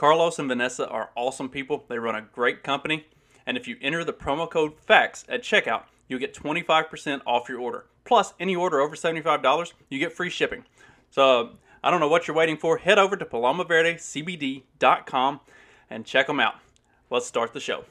Carlos and Vanessa are awesome people. They run a great company. And if you enter the promo code FACTS at checkout, you'll get 25% off your order. Plus, any order over $75, you get free shipping. So, I don't know what you're waiting for. Head over to palomaverdecbd.com and check them out. Let's start the show.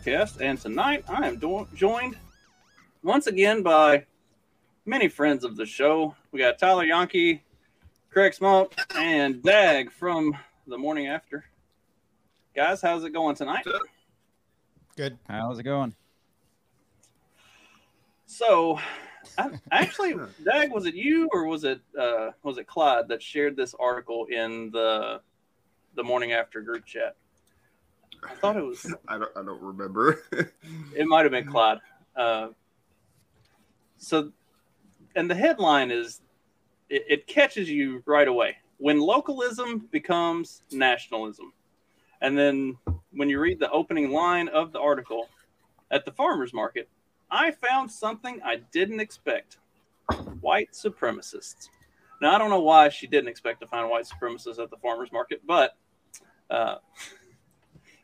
Podcast, and tonight I am do- joined once again by many friends of the show. We got Tyler Yankee, Craig Smoke, and Dag from the morning after. Guys, how's it going tonight? Good. How's it going? So, I, actually, Dag, was it you or was it uh, was it Clyde that shared this article in the the morning after group chat? I thought it was. I don't. I don't remember. It might have been Clyde. Uh, so, and the headline is, it, it catches you right away when localism becomes nationalism, and then when you read the opening line of the article, at the farmers market, I found something I didn't expect: white supremacists. Now I don't know why she didn't expect to find white supremacists at the farmers market, but. Uh,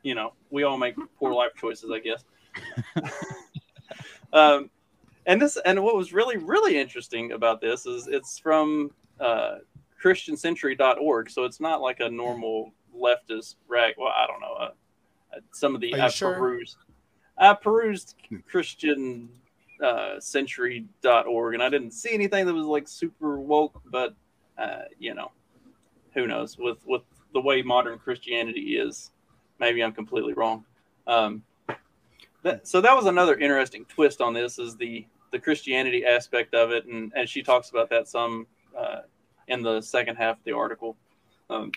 you know, we all make poor life choices, I guess. um, and this, and what was really, really interesting about this is it's from uh, ChristianCentury.org, so it's not like a normal leftist rag. Well, I don't know. Uh, uh, some of the I sure? perused, I perused Christian uh, Century.org, and I didn't see anything that was like super woke, but uh, you know, who knows with with the way modern Christianity is maybe I'm completely wrong. Um, that, so that was another interesting twist on this is the the Christianity aspect of it, and and she talks about that some uh, in the second half of the article. Um,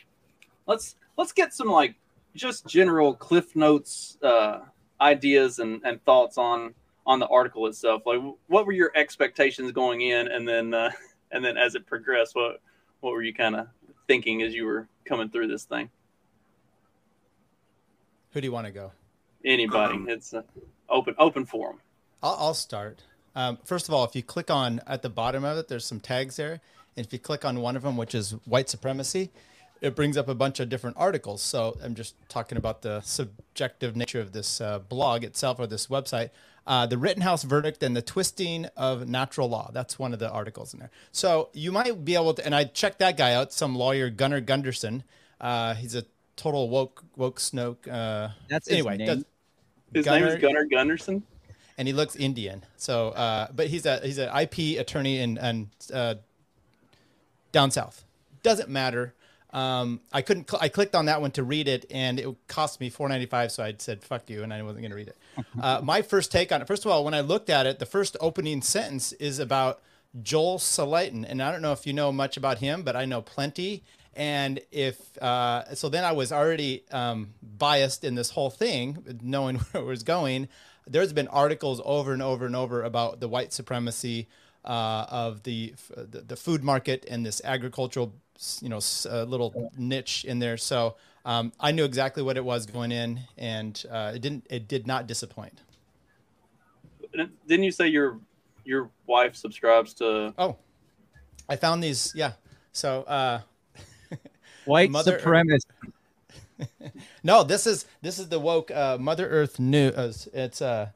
let's let's get some like just general cliff notes uh, ideas and, and thoughts on on the article itself. Like, what were your expectations going in, and then uh, and then as it progressed, what what were you kind of thinking as you were coming through this thing? Who do you want to go? anybody. Um, it's uh, open open forum. I'll, I'll start. Um, first of all, if you click on at the bottom of it, there's some tags there. And if you click on one of them, which is white supremacy, it brings up a bunch of different articles. So I'm just talking about the subjective nature of this uh, blog itself or this website. Uh, the Rittenhouse verdict and the twisting of natural law. That's one of the articles in there. So you might be able to, and I checked that guy out, some lawyer Gunnar Gunderson. Uh, he's a total woke woke snoke. Uh, That's his anyway, name? does- His name is Gunnar Gunderson. and he looks Indian. So, uh, but he's a he's an IP attorney in and uh, down south. Doesn't matter. Um, I couldn't. Cl- I clicked on that one to read it, and it cost me four ninety five. So I said "fuck you," and I wasn't going to read it. Uh, my first take on it. First of all, when I looked at it, the first opening sentence is about Joel Salatin, and I don't know if you know much about him, but I know plenty. And if uh, so, then I was already um, biased in this whole thing, knowing where it was going. There's been articles over and over and over about the white supremacy uh, of the, the the food market and this agricultural, you know, s- uh, little niche in there. So um, I knew exactly what it was going in, and uh, it didn't. It did not disappoint. Didn't you say you're your wife subscribes to. Oh, I found these. Yeah. So, uh, white Mother supremacist. no, this is this is the woke uh, Mother Earth news. It's uh,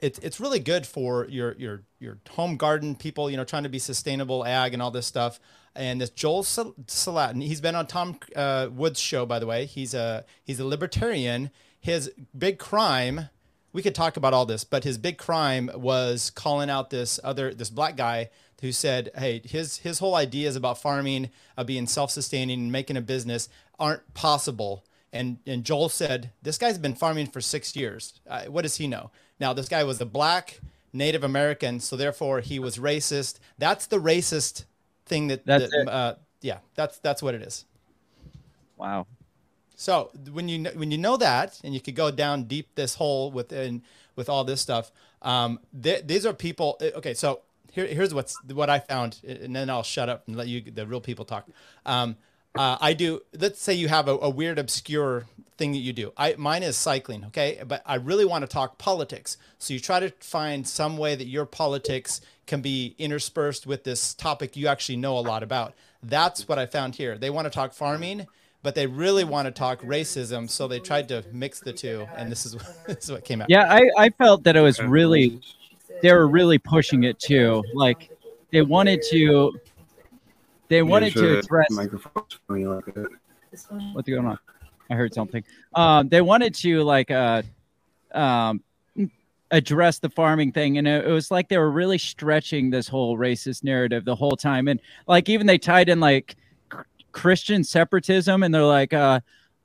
it's it's really good for your your your home garden people. You know, trying to be sustainable ag and all this stuff. And this Joel Salatin, he's been on Tom uh, Woods' show, by the way. He's a he's a libertarian. His big crime we could talk about all this, but his big crime was calling out this other this black guy who said, "Hey, his his whole ideas about farming, uh, being self-sustaining, and making a business aren't possible." And and Joel said, "This guy's been farming for six years. Uh, what does he know?" Now, this guy was a black Native American, so therefore he was racist. That's the racist thing that. That's that, uh, yeah, that's that's what it is. Wow. So when you when you know that, and you could go down deep this hole within with all this stuff, um, th- these are people. Eh, okay, so here, here's what's what I found, and then I'll shut up and let you the real people talk. Um, uh, I do. Let's say you have a, a, weird, obscure thing that you do. I mine is cycling, okay, but I really want to talk politics. So you try to find some way that your politics can be interspersed with this topic you actually know a lot about. That's what I found here. They want to talk farming but they really want to talk racism, so they tried to mix the two, and this is what, this is what came out. Yeah, I, I felt that it was really they were really pushing it too. Like they wanted to they wanted to address what's going on. I heard something. Um, they wanted to like uh, um, address the farming thing, and it, it was like they were really stretching this whole racist narrative the whole time, and like even they tied in like Christian separatism, and they're like, uh,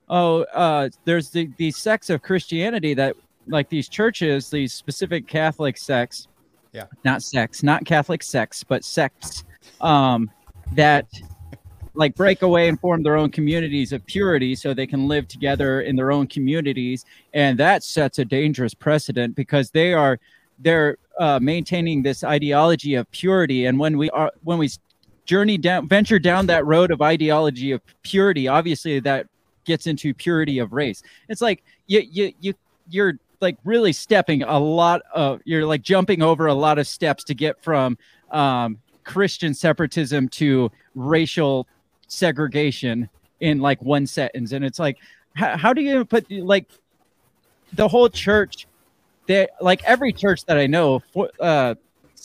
oh, uh, there's the, the sects of Christianity that, like these churches, these specific Catholic sects, yeah, not sects, not Catholic sects, but sects, um, that like break away and form their own communities of purity so they can live together in their own communities. And that sets a dangerous precedent because they are they're uh, maintaining this ideology of purity. And when we are when we journey down, venture down that road of ideology of purity, obviously that gets into purity of race. It's like you you you you're like really stepping a lot of you're like jumping over a lot of steps to get from um, Christian separatism to racial segregation in like one sentence, and it's like how, how do you put like the whole church? They like every church that I know. For, uh,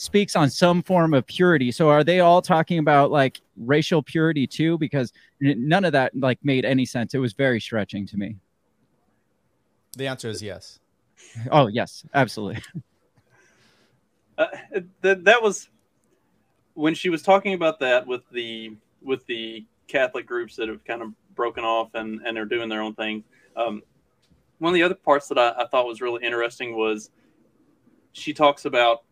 speaks on some form of purity. So are they all talking about like racial purity too? Because none of that like made any sense. It was very stretching to me. The answer is yes. Oh yes, absolutely. Uh, that that was when she was talking about that with the with the Catholic groups that have kind of broken off and and are doing their own thing. Um, one of the other parts that I, I thought was really interesting was she talks about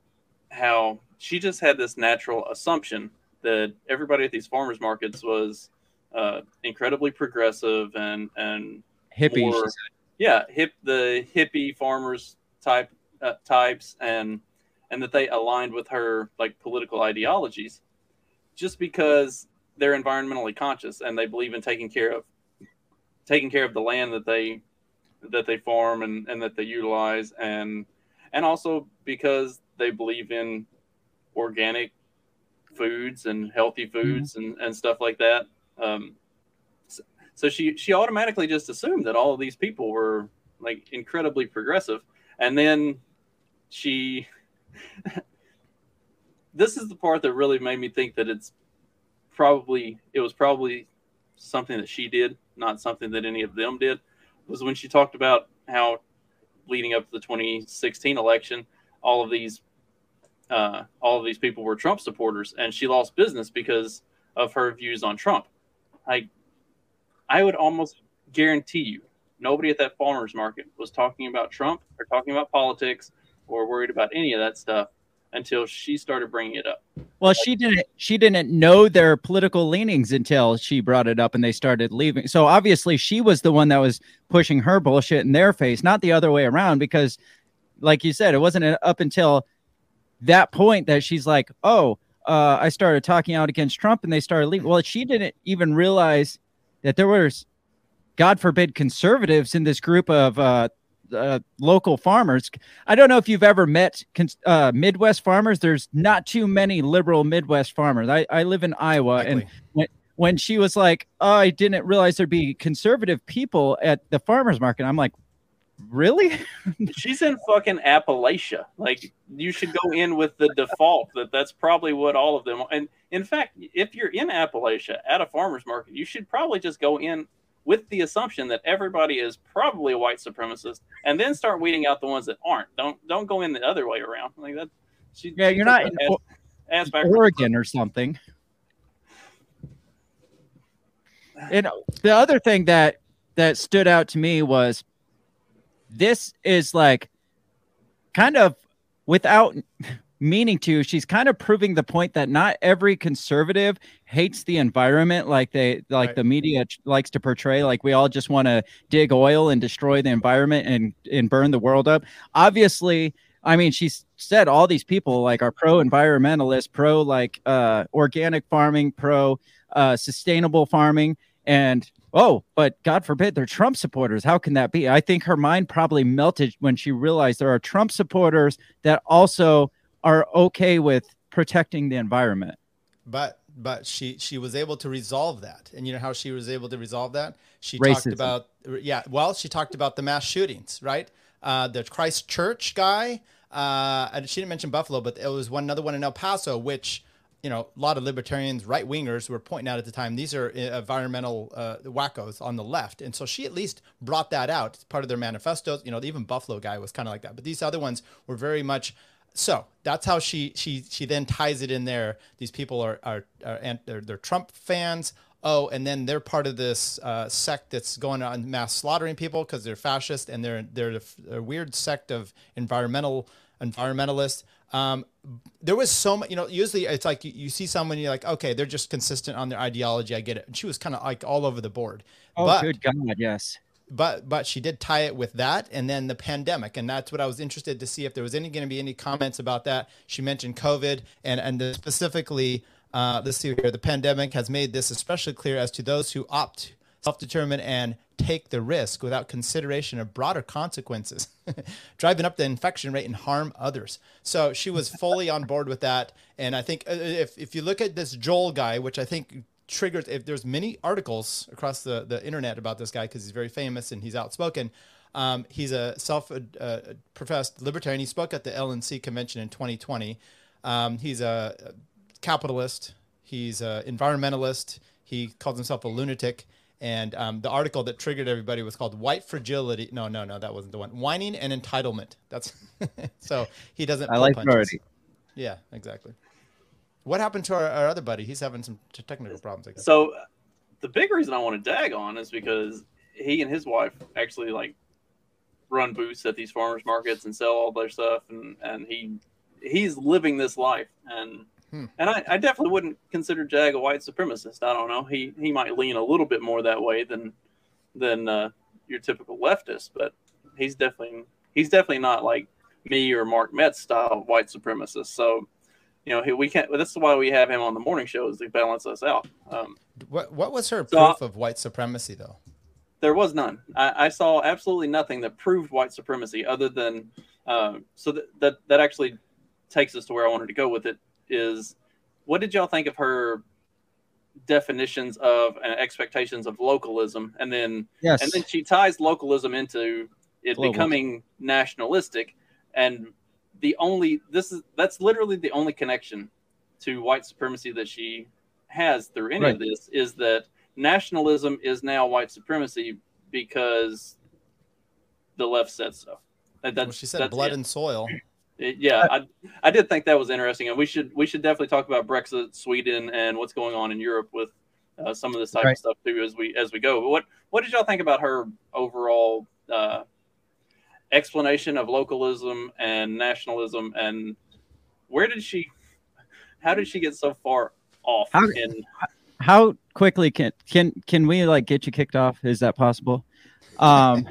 how she just had this natural assumption that everybody at these farmers markets was uh, incredibly progressive and and hippie. More, yeah, hip the hippie farmers type uh, types and and that they aligned with her like political ideologies just because they're environmentally conscious and they believe in taking care of taking care of the land that they that they farm and, and that they utilize and and also because they believe in organic foods and healthy mm-hmm. foods mm-hmm. and, and stuff like that. Um, so, she she automatically just assumed that all of these people were like incredibly progressive, and then she. this is the part that really made me think that it's probably it was probably something that she did, not something that any of them did. Was when she talked about how leading up to the 2016 election, all of these uh, all of these people were Trump supporters, and she lost business because of her views on Trump. I, I would almost guarantee you, nobody at that farmers market was talking about Trump or talking about politics or worried about any of that stuff until she started bringing it up. Well, she didn't. She didn't know their political leanings until she brought it up, and they started leaving. So obviously, she was the one that was pushing her bullshit in their face, not the other way around. Because, like you said, it wasn't up until that point that she's like, oh, uh, I started talking out against Trump and they started leaving. Well, she didn't even realize that there was, God forbid, conservatives in this group of uh, uh, local farmers. I don't know if you've ever met uh, Midwest farmers. There's not too many liberal Midwest farmers. I, I live in Iowa, exactly. and when, when she was like, "Oh, I didn't realize there'd be conservative people at the farmers market," I'm like, really? She's in fucking Appalachia. Like you should go in with the default that that's probably what all of them. And in fact, if you're in Appalachia at a farmers market, you should probably just go in with the assumption that everybody is probably a white supremacist, and then start weeding out the ones that aren't. Don't don't go in the other way around. Like that. She, yeah, you're not in ass, ass Oregon or something. And the other thing that that stood out to me was this is like kind of without meaning to she's kind of proving the point that not every conservative hates the environment like they like right. the media likes to portray like we all just want to dig oil and destroy the environment and and burn the world up obviously i mean she's said all these people like are pro environmentalist pro like uh organic farming pro uh sustainable farming and oh, but God forbid they're Trump supporters. How can that be? I think her mind probably melted when she realized there are Trump supporters that also are okay with protecting the environment. But but she she was able to resolve that. And you know how she was able to resolve that? She Racism. talked about yeah, well, she talked about the mass shootings, right? Uh, the Christchurch guy, uh, and she didn't mention Buffalo, but it was one another one in El Paso, which you know, a lot of libertarians, right wingers were pointing out at the time, these are uh, environmental uh, wackos on the left. And so she at least brought that out. It's part of their manifestos. You know, even Buffalo guy was kind of like that. But these other ones were very much so that's how she she she then ties it in there. These people are are, are they're, they're Trump fans. Oh, and then they're part of this uh, sect that's going on mass slaughtering people because they're fascist and they're they're a weird sect of environmental environmentalists. Um, there was so much, you know, usually it's like you, you, see someone, you're like, okay, they're just consistent on their ideology. I get it. And she was kind of like all over the board. Oh, but, good God, yes. But but she did tie it with that and then the pandemic. And that's what I was interested to see if there was any going to be any comments about that. She mentioned COVID and, and specifically, uh, let's see here, the pandemic has made this especially clear as to those who opt self-determine and take the risk without consideration of broader consequences, driving up the infection rate and harm others. So she was fully on board with that. And I think uh, if, if you look at this Joel guy, which I think triggers, if there's many articles across the, the internet about this guy because he's very famous and he's outspoken. Um, he's a self-professed uh, libertarian. He spoke at the LNC convention in 2020. Um, he's a capitalist. He's an environmentalist. He calls himself a lunatic. And um, the article that triggered everybody was called "White Fragility." No, no, no, that wasn't the one. Whining and entitlement. That's so he doesn't. I like already. Yeah, exactly. What happened to our, our other buddy? He's having some technical problems. I guess. So, the big reason I want to dag on is because he and his wife actually like run booths at these farmers markets and sell all their stuff, and and he he's living this life, and Hmm. And I, I, definitely wouldn't consider Jag a white supremacist. I don't know. He he might lean a little bit more that way than than uh, your typical leftist, but he's definitely he's definitely not like me or Mark Metz style white supremacist. So, you know, he, we can't. This is why we have him on the morning shows to balance us out. Um, what what was her so proof of white supremacy though? There was none. I, I, saw absolutely nothing that proved white supremacy other than uh, so that, that that actually takes us to where I wanted to go with it is what did y'all think of her definitions of and expectations of localism and then yes. and then she ties localism into it Global. becoming nationalistic and the only this is that's literally the only connection to white supremacy that she has through any right. of this is that nationalism is now white supremacy because the left said so. That, well, she said blood it. and soil yeah, I, I did think that was interesting, and we should we should definitely talk about Brexit, Sweden, and what's going on in Europe with uh, some of this type right. of stuff too as we as we go. But what what did y'all think about her overall uh, explanation of localism and nationalism, and where did she, how did she get so far off? How, in, how quickly can can can we like get you kicked off? Is that possible? Um,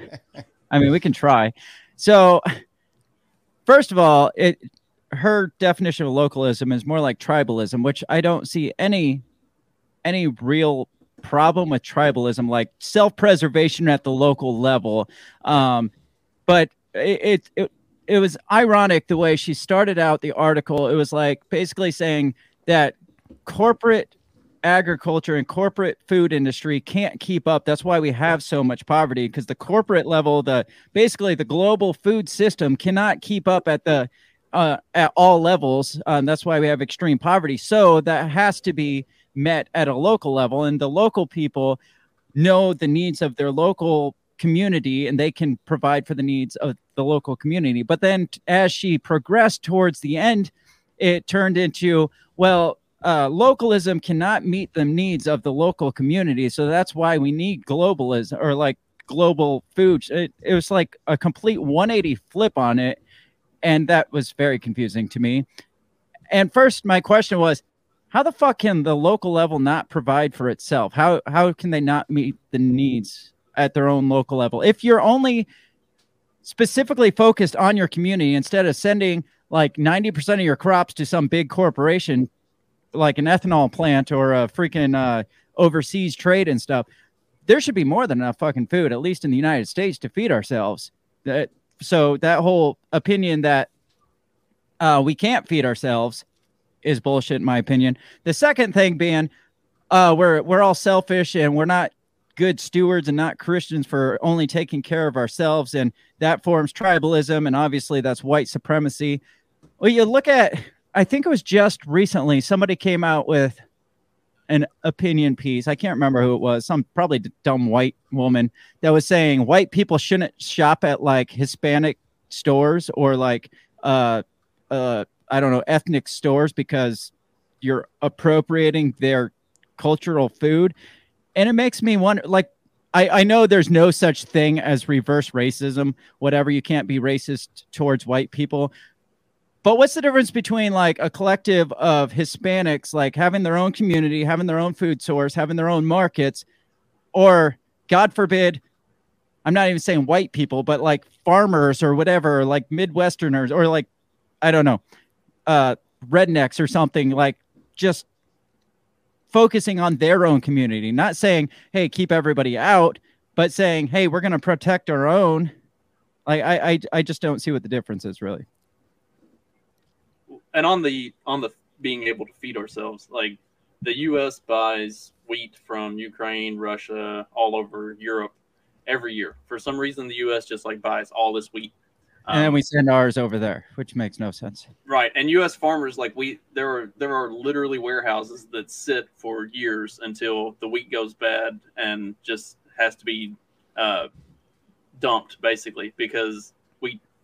I mean, we can try. So First of all, it her definition of localism is more like tribalism, which I don't see any any real problem with tribalism, like self-preservation at the local level. Um, but it it it was ironic the way she started out the article. It was like basically saying that corporate agriculture and corporate food industry can't keep up. That's why we have so much poverty because the corporate level, the basically the global food system cannot keep up at the uh, at all levels. Um, that's why we have extreme poverty. So that has to be met at a local level, and the local people know the needs of their local community and they can provide for the needs of the local community. But then as she progressed towards the end, it turned into, well, uh, localism cannot meet the needs of the local community. So that's why we need globalism or like global food. It, it was like a complete 180 flip on it. And that was very confusing to me. And first, my question was, how the fuck can the local level not provide for itself? How how can they not meet the needs at their own local level? If you're only specifically focused on your community instead of sending like 90% of your crops to some big corporation like an ethanol plant or a freaking uh, overseas trade and stuff, there should be more than enough fucking food, at least in the United States, to feed ourselves. That so that whole opinion that uh, we can't feed ourselves is bullshit, in my opinion. The second thing being, uh, we're we're all selfish and we're not good stewards and not Christians for only taking care of ourselves, and that forms tribalism, and obviously that's white supremacy. Well, you look at I think it was just recently somebody came out with an opinion piece. I can't remember who it was. Some probably dumb white woman that was saying white people shouldn't shop at like Hispanic stores or like uh uh I don't know ethnic stores because you're appropriating their cultural food. And it makes me wonder like I, I know there's no such thing as reverse racism, whatever. You can't be racist towards white people. But what's the difference between like a collective of Hispanics, like having their own community, having their own food source, having their own markets, or God forbid, I'm not even saying white people, but like farmers or whatever, like Midwesterners or like, I don't know, uh, rednecks or something, like just focusing on their own community, not saying, hey, keep everybody out, but saying, hey, we're going to protect our own. Like, I, I, I just don't see what the difference is really and on the on the being able to feed ourselves, like the U.S. buys wheat from Ukraine, Russia, all over Europe every year. For some reason, the U.S. just like buys all this wheat, um, and then we send ours over there, which makes no sense. Right, and U.S. farmers like we there are there are literally warehouses that sit for years until the wheat goes bad and just has to be uh, dumped, basically, because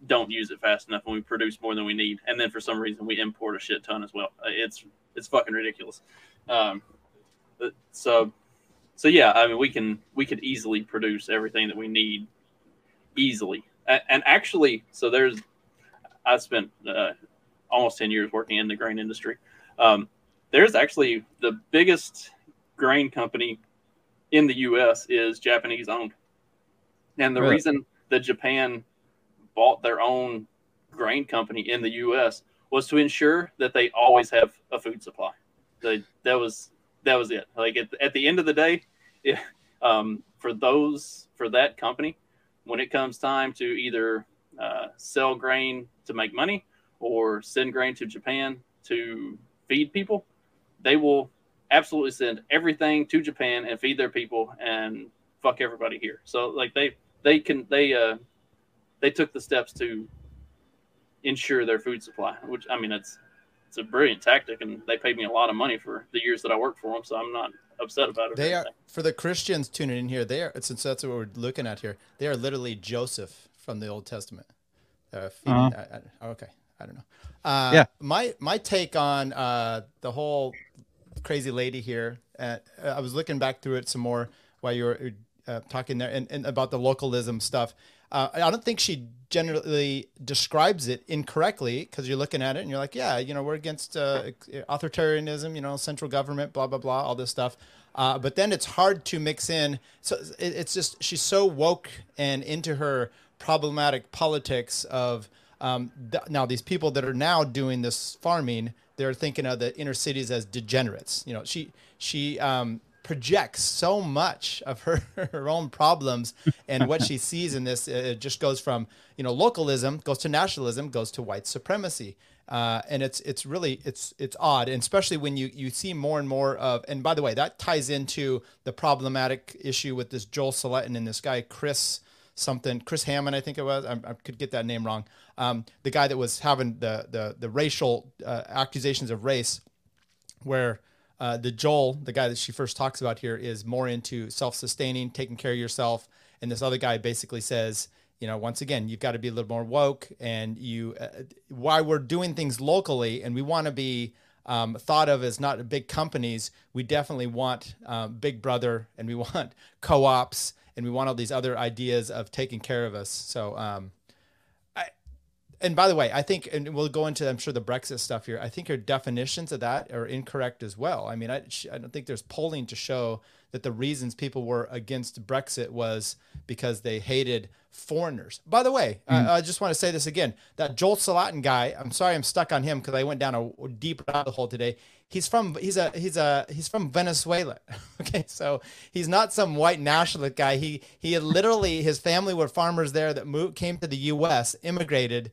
don't use it fast enough and we produce more than we need. And then for some reason we import a shit ton as well. Uh, it's it's fucking ridiculous. Um, so so yeah i mean we can we could easily produce everything that we need easily. And actually so there's i spent uh, almost 10 years working in the grain industry. Um, there's actually the biggest grain company in the us is japanese owned and the really? reason that japan bought their own grain company in the U.S. was to ensure that they always have a food supply. They, that was that was it. Like at, at the end of the day, um, for those for that company, when it comes time to either uh, sell grain to make money or send grain to Japan to feed people, they will absolutely send everything to Japan and feed their people and fuck everybody here. So like they they can they uh they took the steps to ensure their food supply. Which I mean, it's it's a brilliant tactic, and they paid me a lot of money for the years that I worked for them. So I'm not upset about it. They are for the Christians tuning in here. They are since that's what we're looking at here. They are literally Joseph from the Old Testament. Uh, uh-huh. I, I, okay, I don't know. Uh, yeah, my my take on uh, the whole crazy lady here. Uh, I was looking back through it some more while you were uh, talking there, and, and about the localism stuff. Uh, I don't think she generally describes it incorrectly because you're looking at it and you're like, yeah, you know, we're against uh, authoritarianism, you know, central government, blah blah blah, all this stuff. Uh, but then it's hard to mix in. So it, it's just she's so woke and into her problematic politics of um, th- now these people that are now doing this farming, they're thinking of the inner cities as degenerates. You know, she she um, projects so much of her, her own problems and what she sees in this. It just goes from you know localism goes to nationalism goes to white supremacy. Uh, and it's it's really it's it's odd, and especially when you you see more and more of. And by the way, that ties into the problematic issue with this Joel Salatin and this guy Chris something Chris Hammond, I think it was. I, I could get that name wrong. Um, the guy that was having the the the racial uh, accusations of race, where uh, the Joel, the guy that she first talks about here, is more into self-sustaining, taking care of yourself, and this other guy basically says, you know, once again, you've got to be a little more woke, and you, uh, why we're doing things locally, and we want to be um, thought of as not big companies. We definitely want um, Big Brother, and we want co-ops, and we want all these other ideas of taking care of us. So, um, and by the way, I think, and we'll go into, I'm sure, the Brexit stuff here. I think your definitions of that are incorrect as well. I mean, I, I don't think there's polling to show that the reasons people were against Brexit was because they hated foreigners. By the way, mm. I, I, just want to say this again: that Joel Salatin guy. I'm sorry, I'm stuck on him because I went down a deep rabbit hole today. He's from he's a he's a he's from Venezuela. okay, so he's not some white nationalist guy. He he literally his family were farmers there that moved came to the U.S. immigrated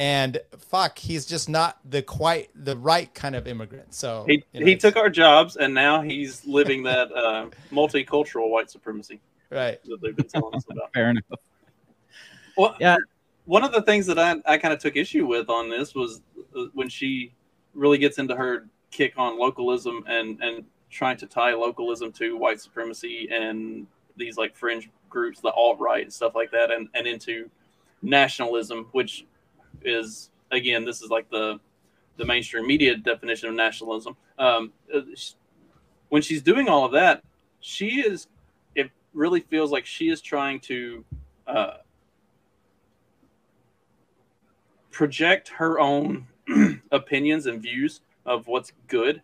and fuck, he's just not the quite the right kind of immigrant. So he you know, he took our jobs, and now he's living that uh, multicultural white supremacy. Right. That they've been telling us about. Fair enough. Well, yeah. One of the things that I, I kind of took issue with on this was uh, when she really gets into her kick on localism and and trying to tie localism to white supremacy and these like fringe groups, the alt right and stuff like that, and and into nationalism, which is again, this is like the the mainstream media definition of nationalism. Um, when she's doing all of that, she is. It really feels like she is trying to uh, project her own opinions and views of what's good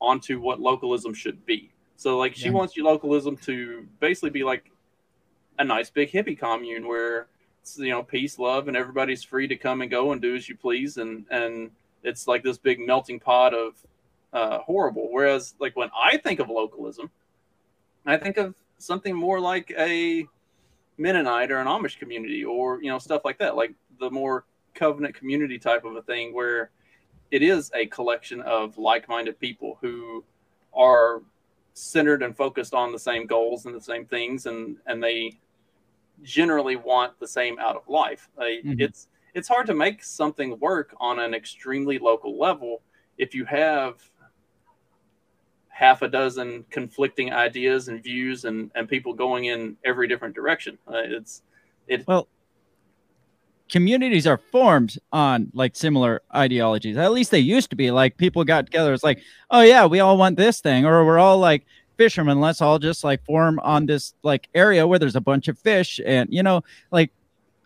onto what localism should be. So, like, she yeah. wants you localism to basically be like a nice big hippie commune where it's you know peace, love, and everybody's free to come and go and do as you please, and and it's like this big melting pot of uh, horrible. Whereas like when I think of localism, I think of something more like a Mennonite or an Amish community, or you know stuff like that, like the more covenant community type of a thing, where it is a collection of like-minded people who are centered and focused on the same goals and the same things and and they generally want the same out of life. Uh, mm-hmm. It's it's hard to make something work on an extremely local level if you have half a dozen conflicting ideas and views and, and people going in every different direction. Uh, it's it well communities are formed on like similar ideologies. At least they used to be. Like people got together. It's like, oh yeah, we all want this thing, or we're all like fishermen let's all just like form on this like area where there's a bunch of fish and you know like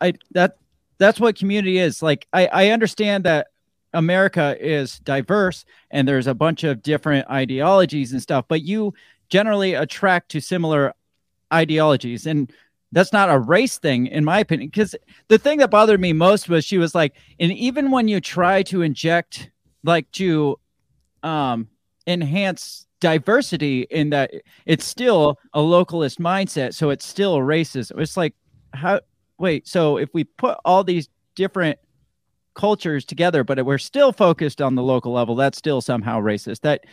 i that that's what community is like i i understand that america is diverse and there's a bunch of different ideologies and stuff but you generally attract to similar ideologies and that's not a race thing in my opinion because the thing that bothered me most was she was like and even when you try to inject like to um enhance diversity in that it's still a localist mindset so it's still racist it's like how wait so if we put all these different cultures together but we're still focused on the local level that's still somehow racist. That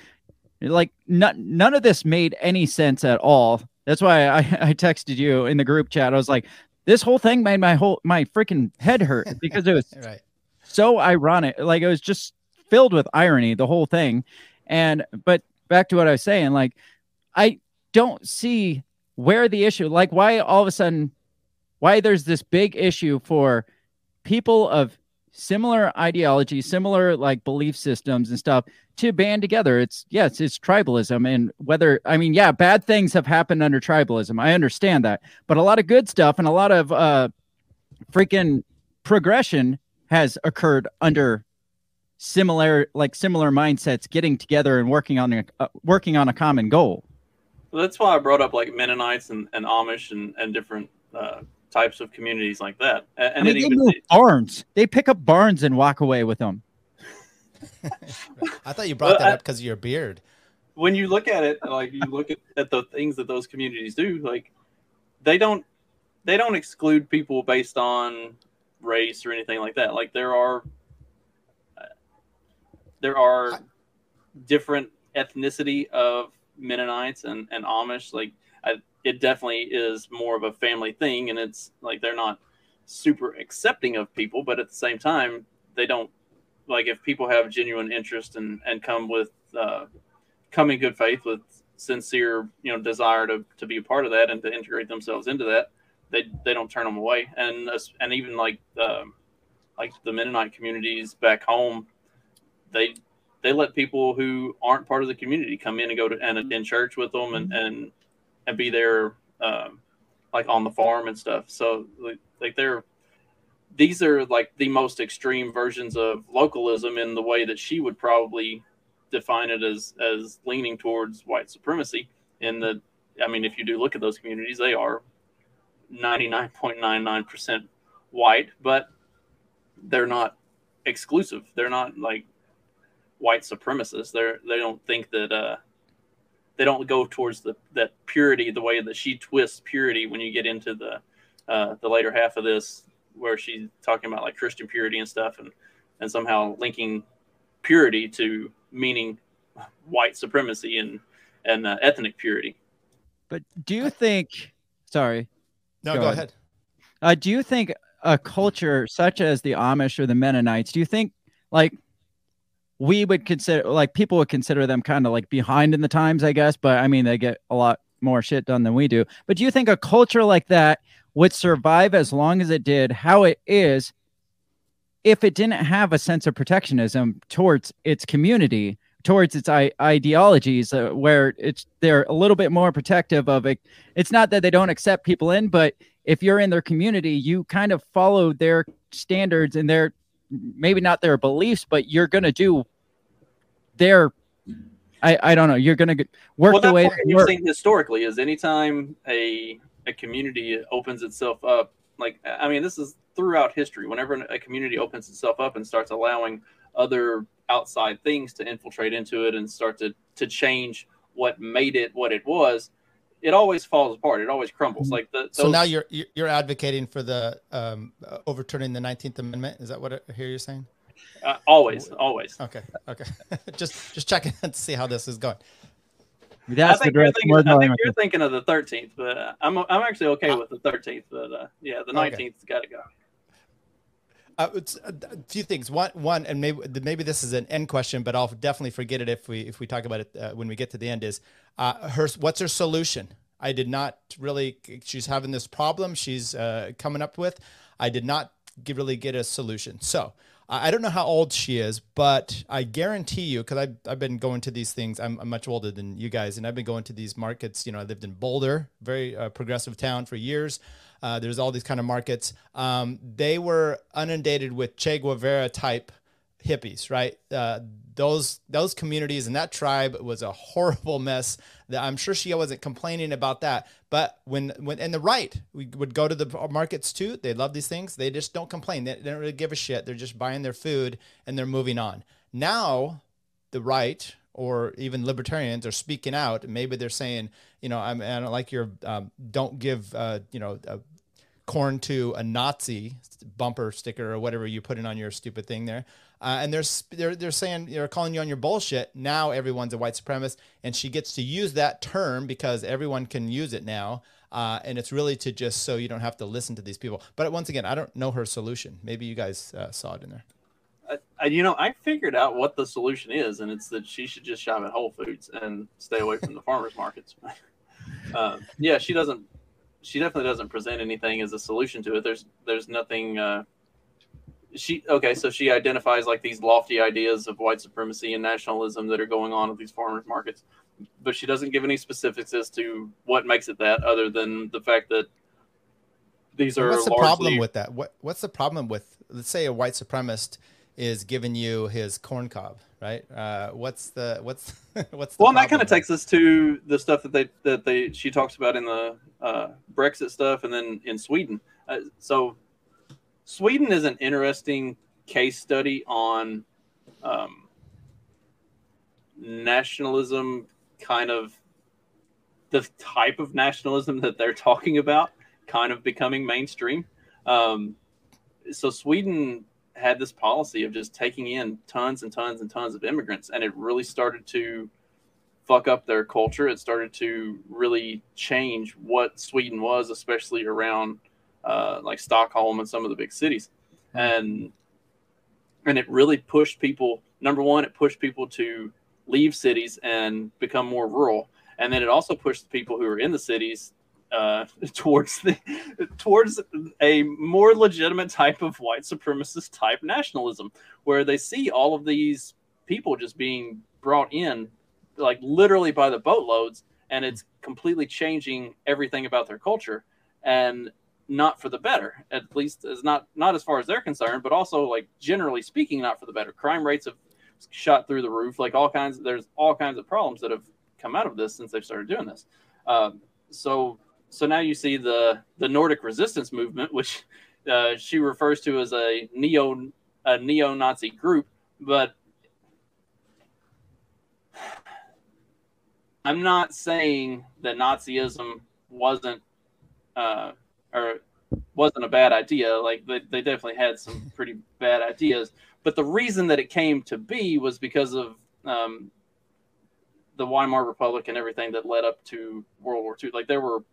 like n- none of this made any sense at all that's why I, I texted you in the group chat. I was like this whole thing made my whole my freaking head hurt because it was right. so ironic. Like it was just filled with irony the whole thing. And but back to what I was saying, like I don't see where the issue, like why all of a sudden, why there's this big issue for people of similar ideology, similar like belief systems and stuff to band together. It's yes, it's tribalism. And whether, I mean, yeah, bad things have happened under tribalism. I understand that. But a lot of good stuff and a lot of uh, freaking progression has occurred under similar like similar mindsets getting together and working on a uh, working on a common goal well, that's why i brought up like mennonites and, and amish and, and different uh, types of communities like that. And, I mean, they even move barns. They pick up barns and walk away with them i thought you brought well, that I, up because of your beard. When you look at it, like you look at, at the things that those communities do, like they don't they don't exclude people based on race or anything like that. Like there are there are different ethnicity of Mennonites and, and Amish. Like I, it definitely is more of a family thing, and it's like they're not super accepting of people, but at the same time, they don't like if people have genuine interest and and come with uh, come in good faith with sincere you know desire to, to be a part of that and to integrate themselves into that they they don't turn them away. And and even like um, like the Mennonite communities back home they they let people who aren't part of the community come in and go to and attend church with them and and and be there um, like on the farm and stuff. So like, they're these are like the most extreme versions of localism in the way that she would probably define it as as leaning towards white supremacy. In the, I mean, if you do look at those communities, they are ninety nine point nine nine percent white, but they're not exclusive. They're not like white supremacists. They're they don't think that uh, they don't go towards the that purity the way that she twists purity when you get into the uh, the later half of this where she's talking about like Christian purity and stuff and and somehow linking purity to meaning white supremacy and and uh, ethnic purity. But do you think? Sorry. No, go, go ahead. ahead. Uh, do you think a culture such as the Amish or the Mennonites? Do you think like we would consider like people would consider them kind of like behind in the times, I guess. But I mean, they get a lot more shit done than we do. But do you think a culture like that would survive as long as it did how it is if it didn't have a sense of protectionism towards its community? towards its I- ideologies uh, where it's they're a little bit more protective of it it's not that they don't accept people in but if you're in their community you kind of follow their standards and their maybe not their beliefs, but you're going to do their. I, I don't know. You're going to work well, the way you've seen historically is anytime a a community opens itself up. Like I mean, this is throughout history. Whenever a community opens itself up and starts allowing other outside things to infiltrate into it and start to to change what made it what it was, it always falls apart. It always crumbles. Mm-hmm. Like the, those... so now you're you're advocating for the um, uh, overturning the Nineteenth Amendment. Is that what I hear you're saying? Uh, always, always. Okay, okay. just just checking to see how this is going. That's I think, you're thinking, I think you're thinking of the 13th, but uh, I'm I'm actually okay uh, with the 13th. But uh, yeah, the 19th okay. got to go. Uh, a few things. One, one, and maybe maybe this is an end question, but I'll definitely forget it if we if we talk about it uh, when we get to the end. Is uh, her what's her solution? I did not really. She's having this problem. She's uh, coming up with. I did not get, really get a solution. So I don't know how old she is, but I guarantee you, because I've, I've been going to these things. I'm, I'm, much older than you guys, and I've been going to these markets. You know, I lived in Boulder, very uh, progressive town for years. Uh, there's all these kind of markets. Um, they were inundated with Che Guevara type hippies, right? Uh, those those communities and that tribe was a horrible mess. That I'm sure she wasn't complaining about that, but when when and the right we would go to the markets too. They love these things. They just don't complain. They, they don't really give a shit. They're just buying their food and they're moving on. Now, the right or even libertarians are speaking out. Maybe they're saying, you know, I'm, I don't like your, um, don't give, uh, you know, uh, corn to a Nazi bumper sticker or whatever you put in on your stupid thing there. Uh, and they're, they're they're saying they're calling you on your bullshit. Now everyone's a white supremacist, and she gets to use that term because everyone can use it now. Uh, and it's really to just so you don't have to listen to these people. But once again, I don't know her solution. Maybe you guys uh, saw it in there. You know, I figured out what the solution is, and it's that she should just shop at Whole Foods and stay away from the farmers markets. uh, yeah, she doesn't. She definitely doesn't present anything as a solution to it. There's there's nothing. Uh, she okay, so she identifies like these lofty ideas of white supremacy and nationalism that are going on at these farmers markets, but she doesn't give any specifics as to what makes it that, other than the fact that these are. What's the largely... problem with that? What What's the problem with let's say a white supremacist is giving you his corn cob, right? Uh, what's the what's what's the well, that kind of takes us to the stuff that they that they she talks about in the uh, Brexit stuff, and then in Sweden. Uh, so Sweden is an interesting case study on um, nationalism kind of the type of nationalism that they're talking about kind of becoming mainstream. Um, so Sweden had this policy of just taking in tons and tons and tons of immigrants, and it really started to fuck up their culture. It started to really change what Sweden was, especially around uh, like Stockholm and some of the big cities, and and it really pushed people. Number one, it pushed people to leave cities and become more rural, and then it also pushed people who are in the cities uh, towards the towards a more legitimate type of white supremacist type nationalism, where they see all of these people just being brought in, like literally by the boatloads, and it's completely changing everything about their culture, and not for the better. At least as not not as far as they're concerned, but also like generally speaking, not for the better. Crime rates have shot through the roof. Like all kinds, there's all kinds of problems that have come out of this since they've started doing this. Um, so so now you see the the Nordic resistance movement, which uh, she refers to as a neo a neo Nazi group, but I'm not saying that Nazism wasn't uh, or wasn't a bad idea. Like they, they definitely had some pretty bad ideas, but the reason that it came to be was because of um, the Weimar Republic and everything that led up to World War II. Like there were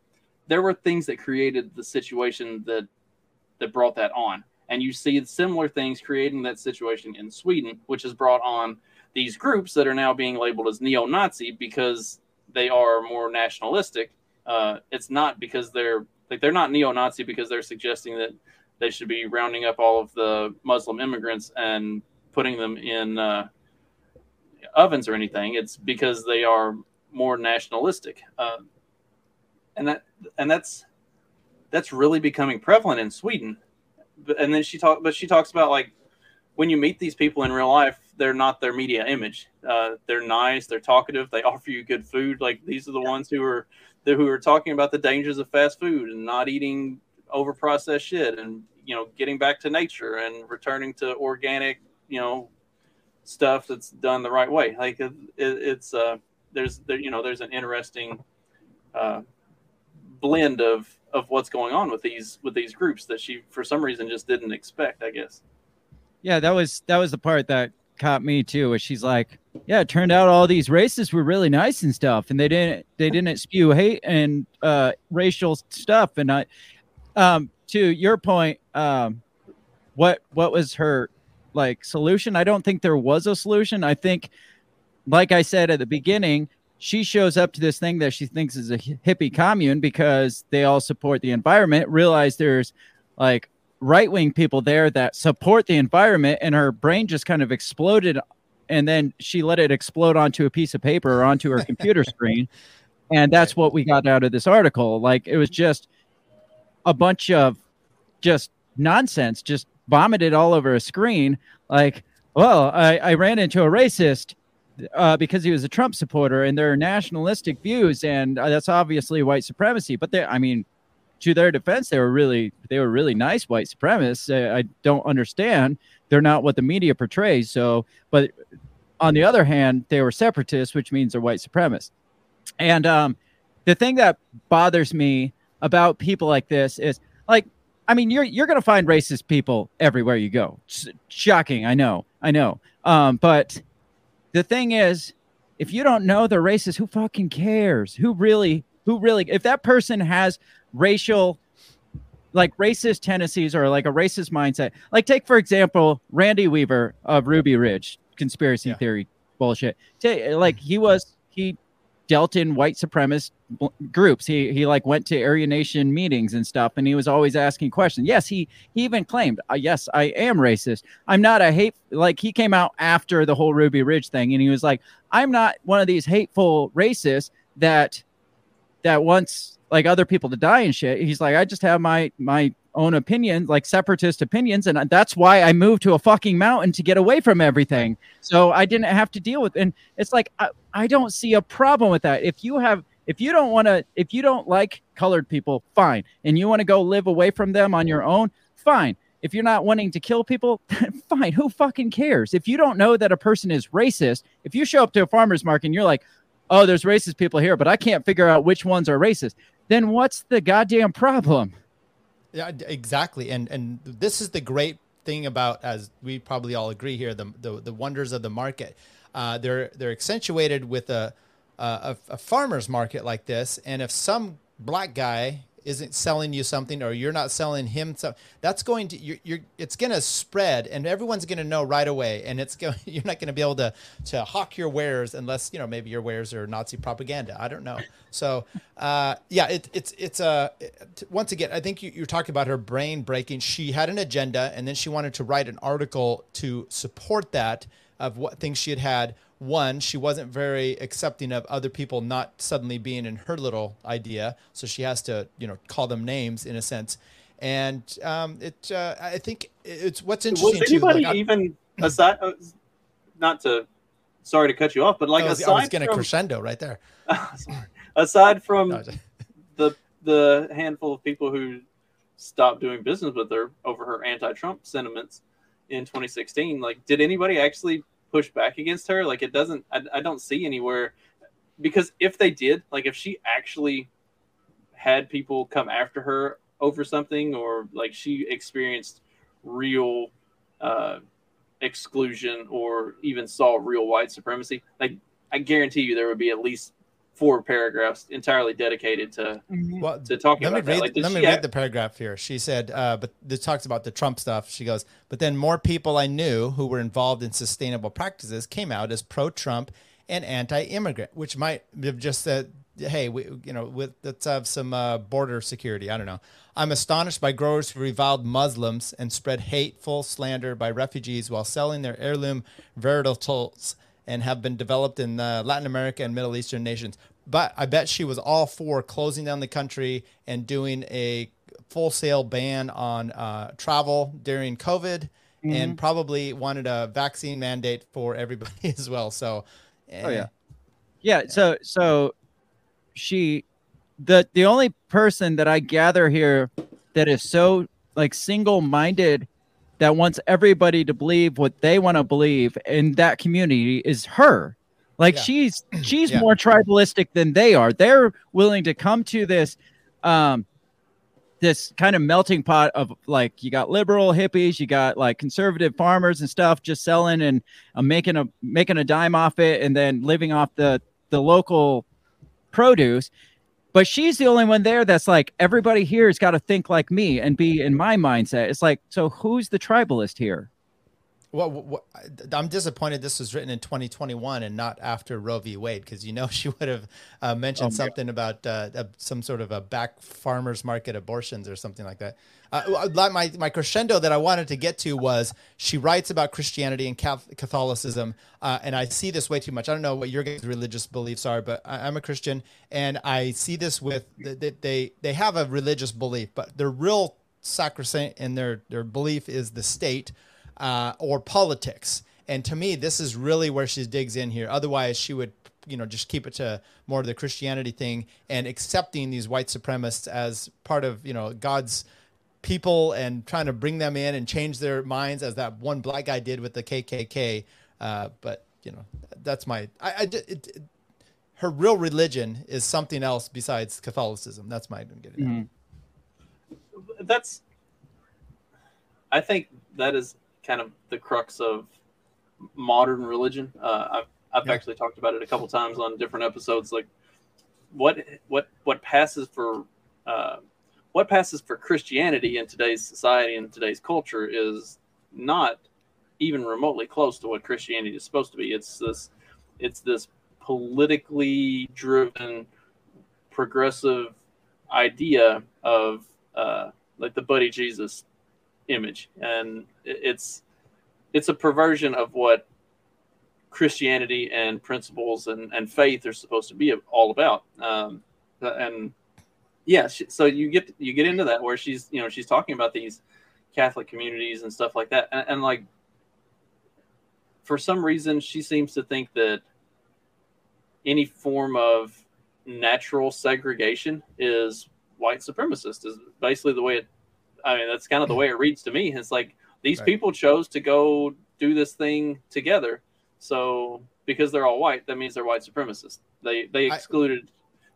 there were things that created the situation that that brought that on. And you see similar things creating that situation in Sweden, which has brought on these groups that are now being labeled as neo-Nazi because they are more nationalistic. Uh, it's not because they're like they're not neo-Nazi because they're suggesting that they should be rounding up all of the Muslim immigrants and putting them in uh, ovens or anything. It's because they are more nationalistic. Uh, and that and that's that's really becoming prevalent in Sweden. And then she talk, but she talks about like when you meet these people in real life, they're not their media image. Uh, they're nice, they're talkative, they offer you good food. Like these are the ones who are who are talking about the dangers of fast food and not eating over processed shit, and you know getting back to nature and returning to organic, you know, stuff that's done the right way. Like it, it's uh, there's there, you know there's an interesting uh, blend of of what's going on with these with these groups that she for some reason just didn't expect i guess yeah that was that was the part that caught me too where she's like yeah it turned out all these racists were really nice and stuff and they didn't they didn't spew hate and uh racial stuff and i um to your point um what what was her like solution? I don't think there was a solution. I think like i said at the beginning she shows up to this thing that she thinks is a hippie commune because they all support the environment realize there's like right wing people there that support the environment and her brain just kind of exploded and then she let it explode onto a piece of paper or onto her computer screen and that's what we got out of this article like it was just a bunch of just nonsense just vomited all over a screen like well i, I ran into a racist uh, because he was a Trump supporter and their nationalistic views, and uh, that's obviously white supremacy. But they, I mean, to their defense, they were really they were really nice white supremacists. Uh, I don't understand. They're not what the media portrays. So, but on the other hand, they were separatists, which means they're white supremacists. And um, the thing that bothers me about people like this is like I mean, you're you're gonna find racist people everywhere you go. It's shocking, I know, I know. Um, but the thing is, if you don't know they're racist, who fucking cares? Who really, who really, if that person has racial, like racist tendencies or like a racist mindset, like take, for example, Randy Weaver of Ruby Ridge conspiracy yeah. theory bullshit. Like he was, he dealt in white supremacist groups. He he like went to Aryan Nation meetings and stuff, and he was always asking questions. Yes, he he even claimed, uh, "Yes, I am racist. I'm not a hate." Like he came out after the whole Ruby Ridge thing, and he was like, "I'm not one of these hateful racists that that wants like other people to die and shit." He's like, "I just have my my own opinions, like separatist opinions, and that's why I moved to a fucking mountain to get away from everything. So I didn't have to deal with. And it's like I, I don't see a problem with that. If you have, if you don't want to, if you don't like colored people, fine, and you want to go live away from them on your own, fine. If you're not wanting to kill people, fine. Who fucking cares? If you don't know that a person is racist, if you show up to a farmer's market and you're like, oh, there's racist people here, but I can't figure out which ones are racist. Then what's the goddamn problem? Yeah, exactly. And and this is the great thing about, as we probably all agree here, the the, the wonders of the market. Uh, they're they're accentuated with a, a a farmer's market like this, and if some black guy isn't selling you something or you're not selling him something that's going to you're, you're it's going to spread and everyone's going to know right away and it's going you're not going to be able to to hawk your wares unless you know maybe your wares are nazi propaganda. I don't know. So uh, yeah it, it's it's a uh, once again i think you, you're talking about her brain breaking. She had an agenda and then she wanted to write an article to support that of what things she had had one, she wasn't very accepting of other people not suddenly being in her little idea, so she has to, you know, call them names in a sense. And um, it, uh, I think it's what's interesting. Was anybody too, like, even aside, uh, not to, sorry to cut you off, but like I was, aside I was going to crescendo right there. aside from the the handful of people who stopped doing business with her over her anti-Trump sentiments in 2016, like, did anybody actually push back against her. Like it doesn't. I, I don't see anywhere because if they did, like if she actually had people come after her over something, or like she experienced real uh, exclusion, or even saw real white supremacy, like I guarantee you there would be at least four paragraphs entirely dedicated to mm-hmm. well, to talking let about me read, Like, let me read the paragraph here. She said, uh, but this talks about the Trump stuff. She goes, but then more people I knew who were involved in sustainable practices came out as pro-Trump and anti-immigrant, which might have just said, hey, we, you know, with, let's have some uh, border security. I don't know. I'm astonished by growers who reviled Muslims and spread hateful slander by refugees while selling their heirloom varietals and have been developed in uh, Latin America and Middle Eastern nations. But I bet she was all for closing down the country and doing a full sale ban on uh, travel during COVID, mm-hmm. and probably wanted a vaccine mandate for everybody as well. So, eh, oh yeah, yeah. So so she the the only person that I gather here that is so like single minded that wants everybody to believe what they want to believe in that community is her. Like yeah. she's she's yeah. more tribalistic than they are. They're willing to come to this um this kind of melting pot of like you got liberal hippies, you got like conservative farmers and stuff just selling and uh, making a making a dime off it and then living off the the local produce but she's the only one there that's like everybody here has got to think like me and be in my mindset. It's like so who's the tribalist here well, I'm disappointed this was written in 2021 and not after Roe v. Wade because you know she would have uh, mentioned oh, something about uh, some sort of a back farmers market abortions or something like that. Uh, my my crescendo that I wanted to get to was she writes about Christianity and Catholicism, uh, and I see this way too much. I don't know what your guys' religious beliefs are, but I, am a Christian, and I see this with they, they they have a religious belief, but their real sacrosanct and their their belief is the state uh, or politics. And to me, this is really where she digs in here. Otherwise, she would, you know, just keep it to more of the Christianity thing and accepting these white supremacists as part of, you know, God's people and trying to bring them in and change their minds, as that one black guy did with the KKK. Uh, but you know, that's my. I, I it, it, her real religion is something else besides Catholicism. That's my getting. Mm-hmm. That's. I think that is kind of the crux of modern religion. Uh, I've I've yeah. actually talked about it a couple times on different episodes. Like what what what passes for uh, what passes for Christianity in today's society and today's culture is not even remotely close to what Christianity is supposed to be. It's this it's this politically driven progressive idea of uh, like the buddy Jesus image, and it's it's a perversion of what Christianity and principles and, and faith are supposed to be all about. Um, and yeah, so you get you get into that where she's you know she's talking about these Catholic communities and stuff like that, and, and like for some reason she seems to think that any form of natural segregation is white supremacist is basically the way it I mean, that's kind of the way it reads to me. It's like these right. people chose to go do this thing together. So because they're all white, that means they're white supremacists. They they I- excluded,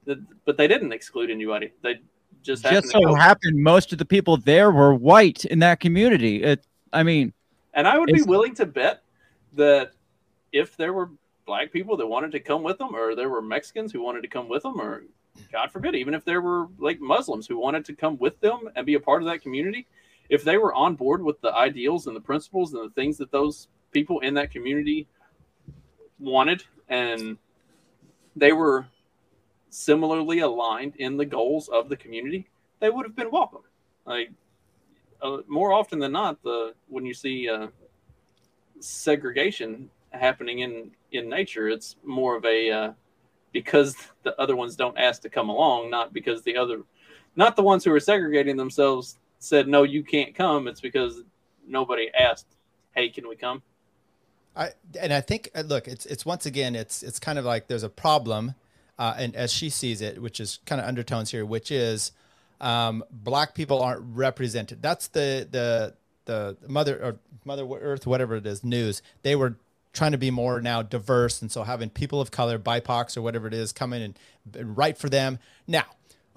the, but they didn't exclude anybody. They just happened Just so go- happened, most of the people there were white in that community. It, I mean, And I would be willing to bet that if there were black people that wanted to come with them, or there were Mexicans who wanted to come with them, or God forbid, even if there were like Muslims who wanted to come with them and be a part of that community, if they were on board with the ideals and the principles and the things that those people in that community wanted, and they were similarly aligned in the goals of the community, they would have been welcome. Like uh, more often than not, the when you see uh, segregation happening in in nature, it's more of a uh, because the other ones don't ask to come along, not because the other, not the ones who are segregating themselves said no, you can't come. It's because nobody asked, hey, can we come? I and I think uh, look, it's it's once again, it's it's kind of like there's a problem, uh, and as she sees it, which is kind of undertones here, which is um, black people aren't represented. That's the the the mother or Mother Earth, whatever it is, news. They were trying to be more now diverse, and so having people of color, BIPOCs or whatever it is, come in and, and write for them. Now,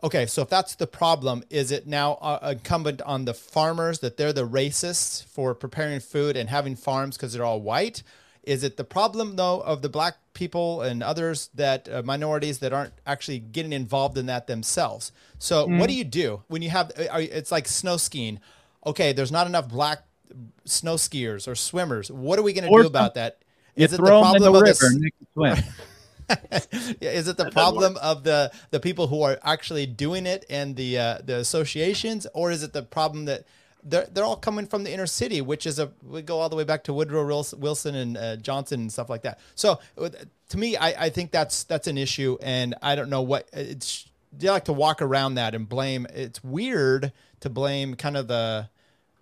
okay, so if that's the problem, is it now uh, incumbent on the farmers that they're the racists for preparing food and having farms because they're all white? Is it the problem though of the black people and others that uh, minorities that aren't actually getting involved in that themselves? So what do you do when you have? Are, it's like snow skiing. Okay, there's not enough black snow skiers or swimmers. What are we going to do about that? You Is it the throw them in the problem of river the and they can swim. yeah, is it the That doesn't problem of the the people who are actually doing it and the uh, the associations, or is it the problem that they're they're all coming from the inner city, which is a we go all the way back to Woodrow Wilson and uh, Johnson and stuff like that. So uh, to me, I, I think that's that's an issue, and I don't know what it's. They like to walk around that and blame. It's weird to blame kind of the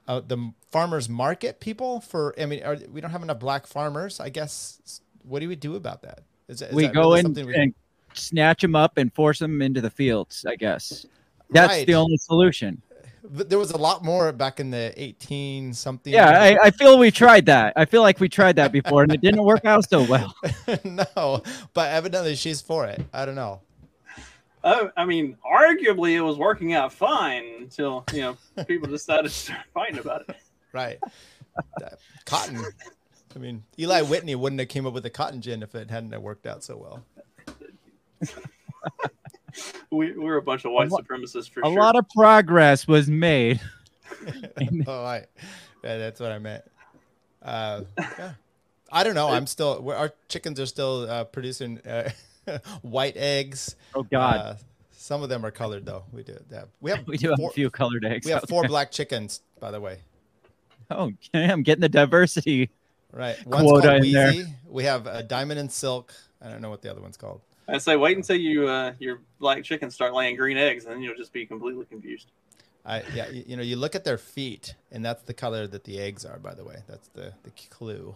uh, the farmers market people for. I mean, are, we don't have enough black farmers. I guess. What do we do about that? Is, is we that go really in we- and snatch them up and force them into the fields. I guess that's Right. the only solution. But there was a lot more back in the 18 something. Yeah, I, I feel we tried that. I feel like we tried that before and it didn't work out so well. no, but evidently she's for it. I don't know. Uh, I mean, arguably it was working out fine until you know people decided to start fighting about it. Right. Cotton. I mean, Eli Whitney wouldn't have came up with the cotton gin if it hadn't worked out so well. We, we're a bunch of white A lo- supremacists for A sure. A lot of progress was made. oh, right. Yeah, that's what I meant. Uh, yeah. I don't know. I'm still. Our chickens are still uh, producing uh, white eggs. Oh God, Uh, some of them are colored though. We do have. We have. we do have four, a few colored eggs. We have four there. black chickens, by the way. Oh, I'm getting the diversity. Right. One's Quota called in there. We have uh, Diamond and Silk. I don't know what the other one's called. I say wait until you uh, your black chickens start laying green eggs, and then you'll just be completely confused. I yeah. You, you know, you look at their feet, and that's the color that the eggs are. By the way, that's the the clue.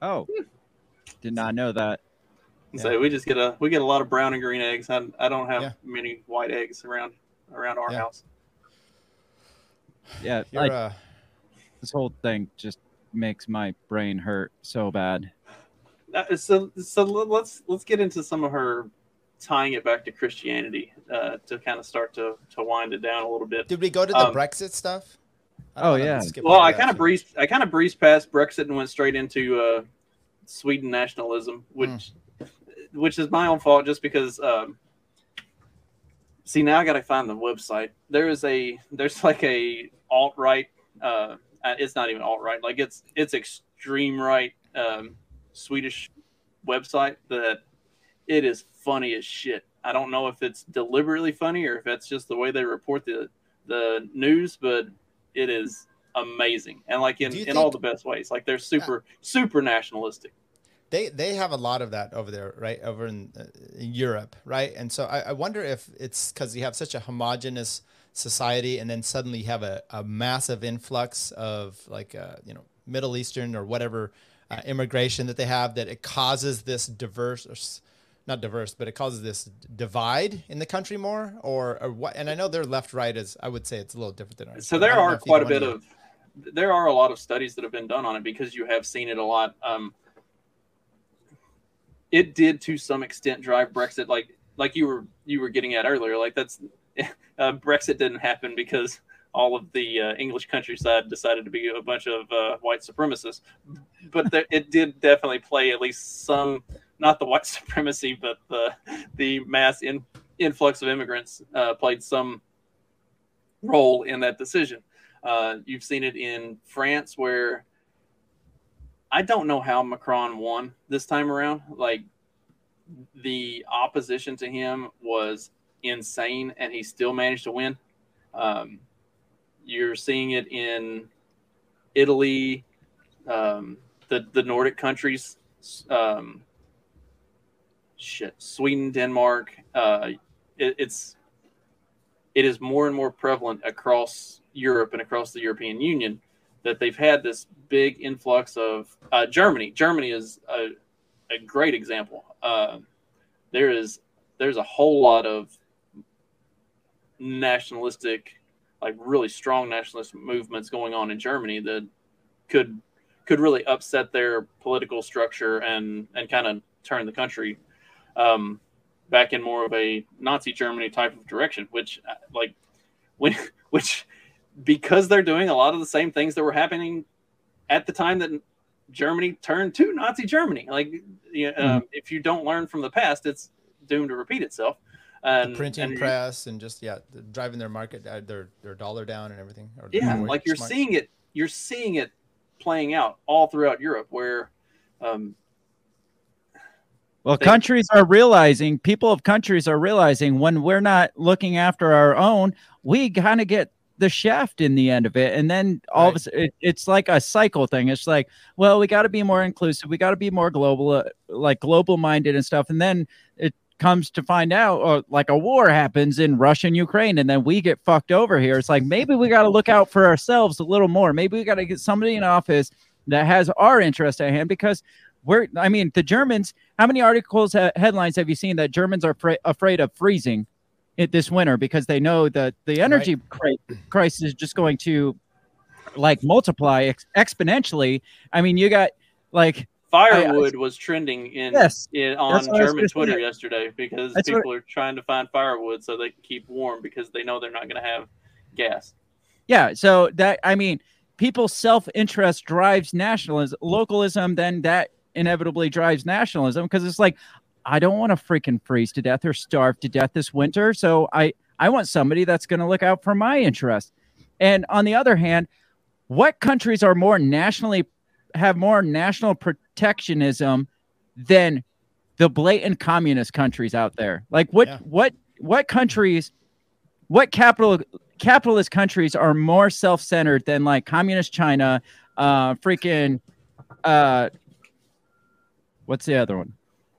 Oh, did not know that. And Yeah. So we just get a we get a lot of brown and green eggs. I, I don't have Yeah. many white eggs around around our Yeah. house. Yeah, like uh, this whole thing just makes my brain hurt so bad. Uh, so so let's let's get into some of her tying it back to Christianity uh, to kind of start to to wind it down a little bit. did we go to the um, Brexit stuff? I Oh, wanna yeah. Well, I kind of breezed I kind of breezed past Brexit and went straight into uh, Sweden nationalism, which which is my own fault just because. Um, see, now I got to find the website. There is a there's like a alt right. Uh, uh, it's not even alt right. Like it's it's extreme right um, Swedish website that it is funny as shit. I don't know if it's deliberately funny or if that's just the way they report the the news, but it is amazing and like in, you in all the best ways. Like they're super super nationalistic. They they have a lot of that over there, right? Over in, uh, in Europe, right? And so I, I wonder if it's because you have such a homogenous society, and then suddenly you have a, a massive influx of like uh, you know Middle Eastern or whatever uh, immigration that they have that it causes this diverse, or not diverse, but it causes this divide in the country more, or or what? And I know their left right is I would say it's a little different than ours. So there are quite a bit of there are a lot of studies that have been done on it because you have seen it a lot. Um, it did to some extent drive Brexit, like like you were you were getting at earlier. Like that's uh, Brexit didn't happen because all of the uh, English countryside decided to be a bunch of uh, white supremacists, but there, it did definitely play at least some, not the white supremacy, but the the mass in, influx of immigrants uh, played some role in that decision. Uh, you've seen it in France where I don't know how Macron won this time around. Like the opposition to him was insane, and he still managed to win. Um, you're seeing it in Italy, um, the the Nordic countries, um, shit, Sweden, Denmark. Uh, it, it's it is more and more prevalent across Europe and across the European Union that they've had this big influx of uh, Germany. Germany is a, a great example. Uh, there is there's a whole lot of nationalistic, like really strong nationalist movements going on in Germany that could could really upset their political structure and and kind of turn the country um, back in more of a Nazi Germany type of direction. Which uh, like when which because they're doing a lot of the same things that were happening at the time that Germany turned to Nazi Germany. Like, you know, mm-hmm. um, if you don't learn from the past, it's doomed to repeat itself. And, the printing and press and just yeah, driving their market, uh, their their dollar down and everything. yeah, like you're smart. seeing it, you're seeing it playing out all throughout Europe, where. Um, well, they, countries are realizing, people of countries are realizing when we're not looking after our own, we kind of get the shaft in the end of it and then all right. of a sudden it, it's like a cycle thing. It's like well we got to be more inclusive we got to be more global uh, like global minded and stuff and then it comes to find out or like a war happens in russia and ukraine and then we get fucked over here. It's like maybe we got to look out for ourselves a little more. Maybe we got to get somebody in office that has our interest at hand because we're i mean the germans how many articles ha- headlines have you seen that germans are fra- afraid of freezing it this winter because they know that the energy right. crisis is just going to like multiply ex- exponentially. I mean, you got like firewood I, I, was trending in, yes, in on German Twitter say. yesterday because that's people what, are trying to find firewood so they can keep warm because they know they're not going to have gas. Yeah, so that I mean, people's self-interest drives nationalism, localism, then that inevitably drives nationalism because it's like I don't want to freaking freeze to death or starve to death this winter. So I, I want somebody that's going to look out for my interest. And on the other hand, what countries are more nationally have more national protectionism than the blatant communist countries out there? Like what yeah. what what countries what capital capitalist countries are more self-centered than like communist China, uh freaking uh what's the other one?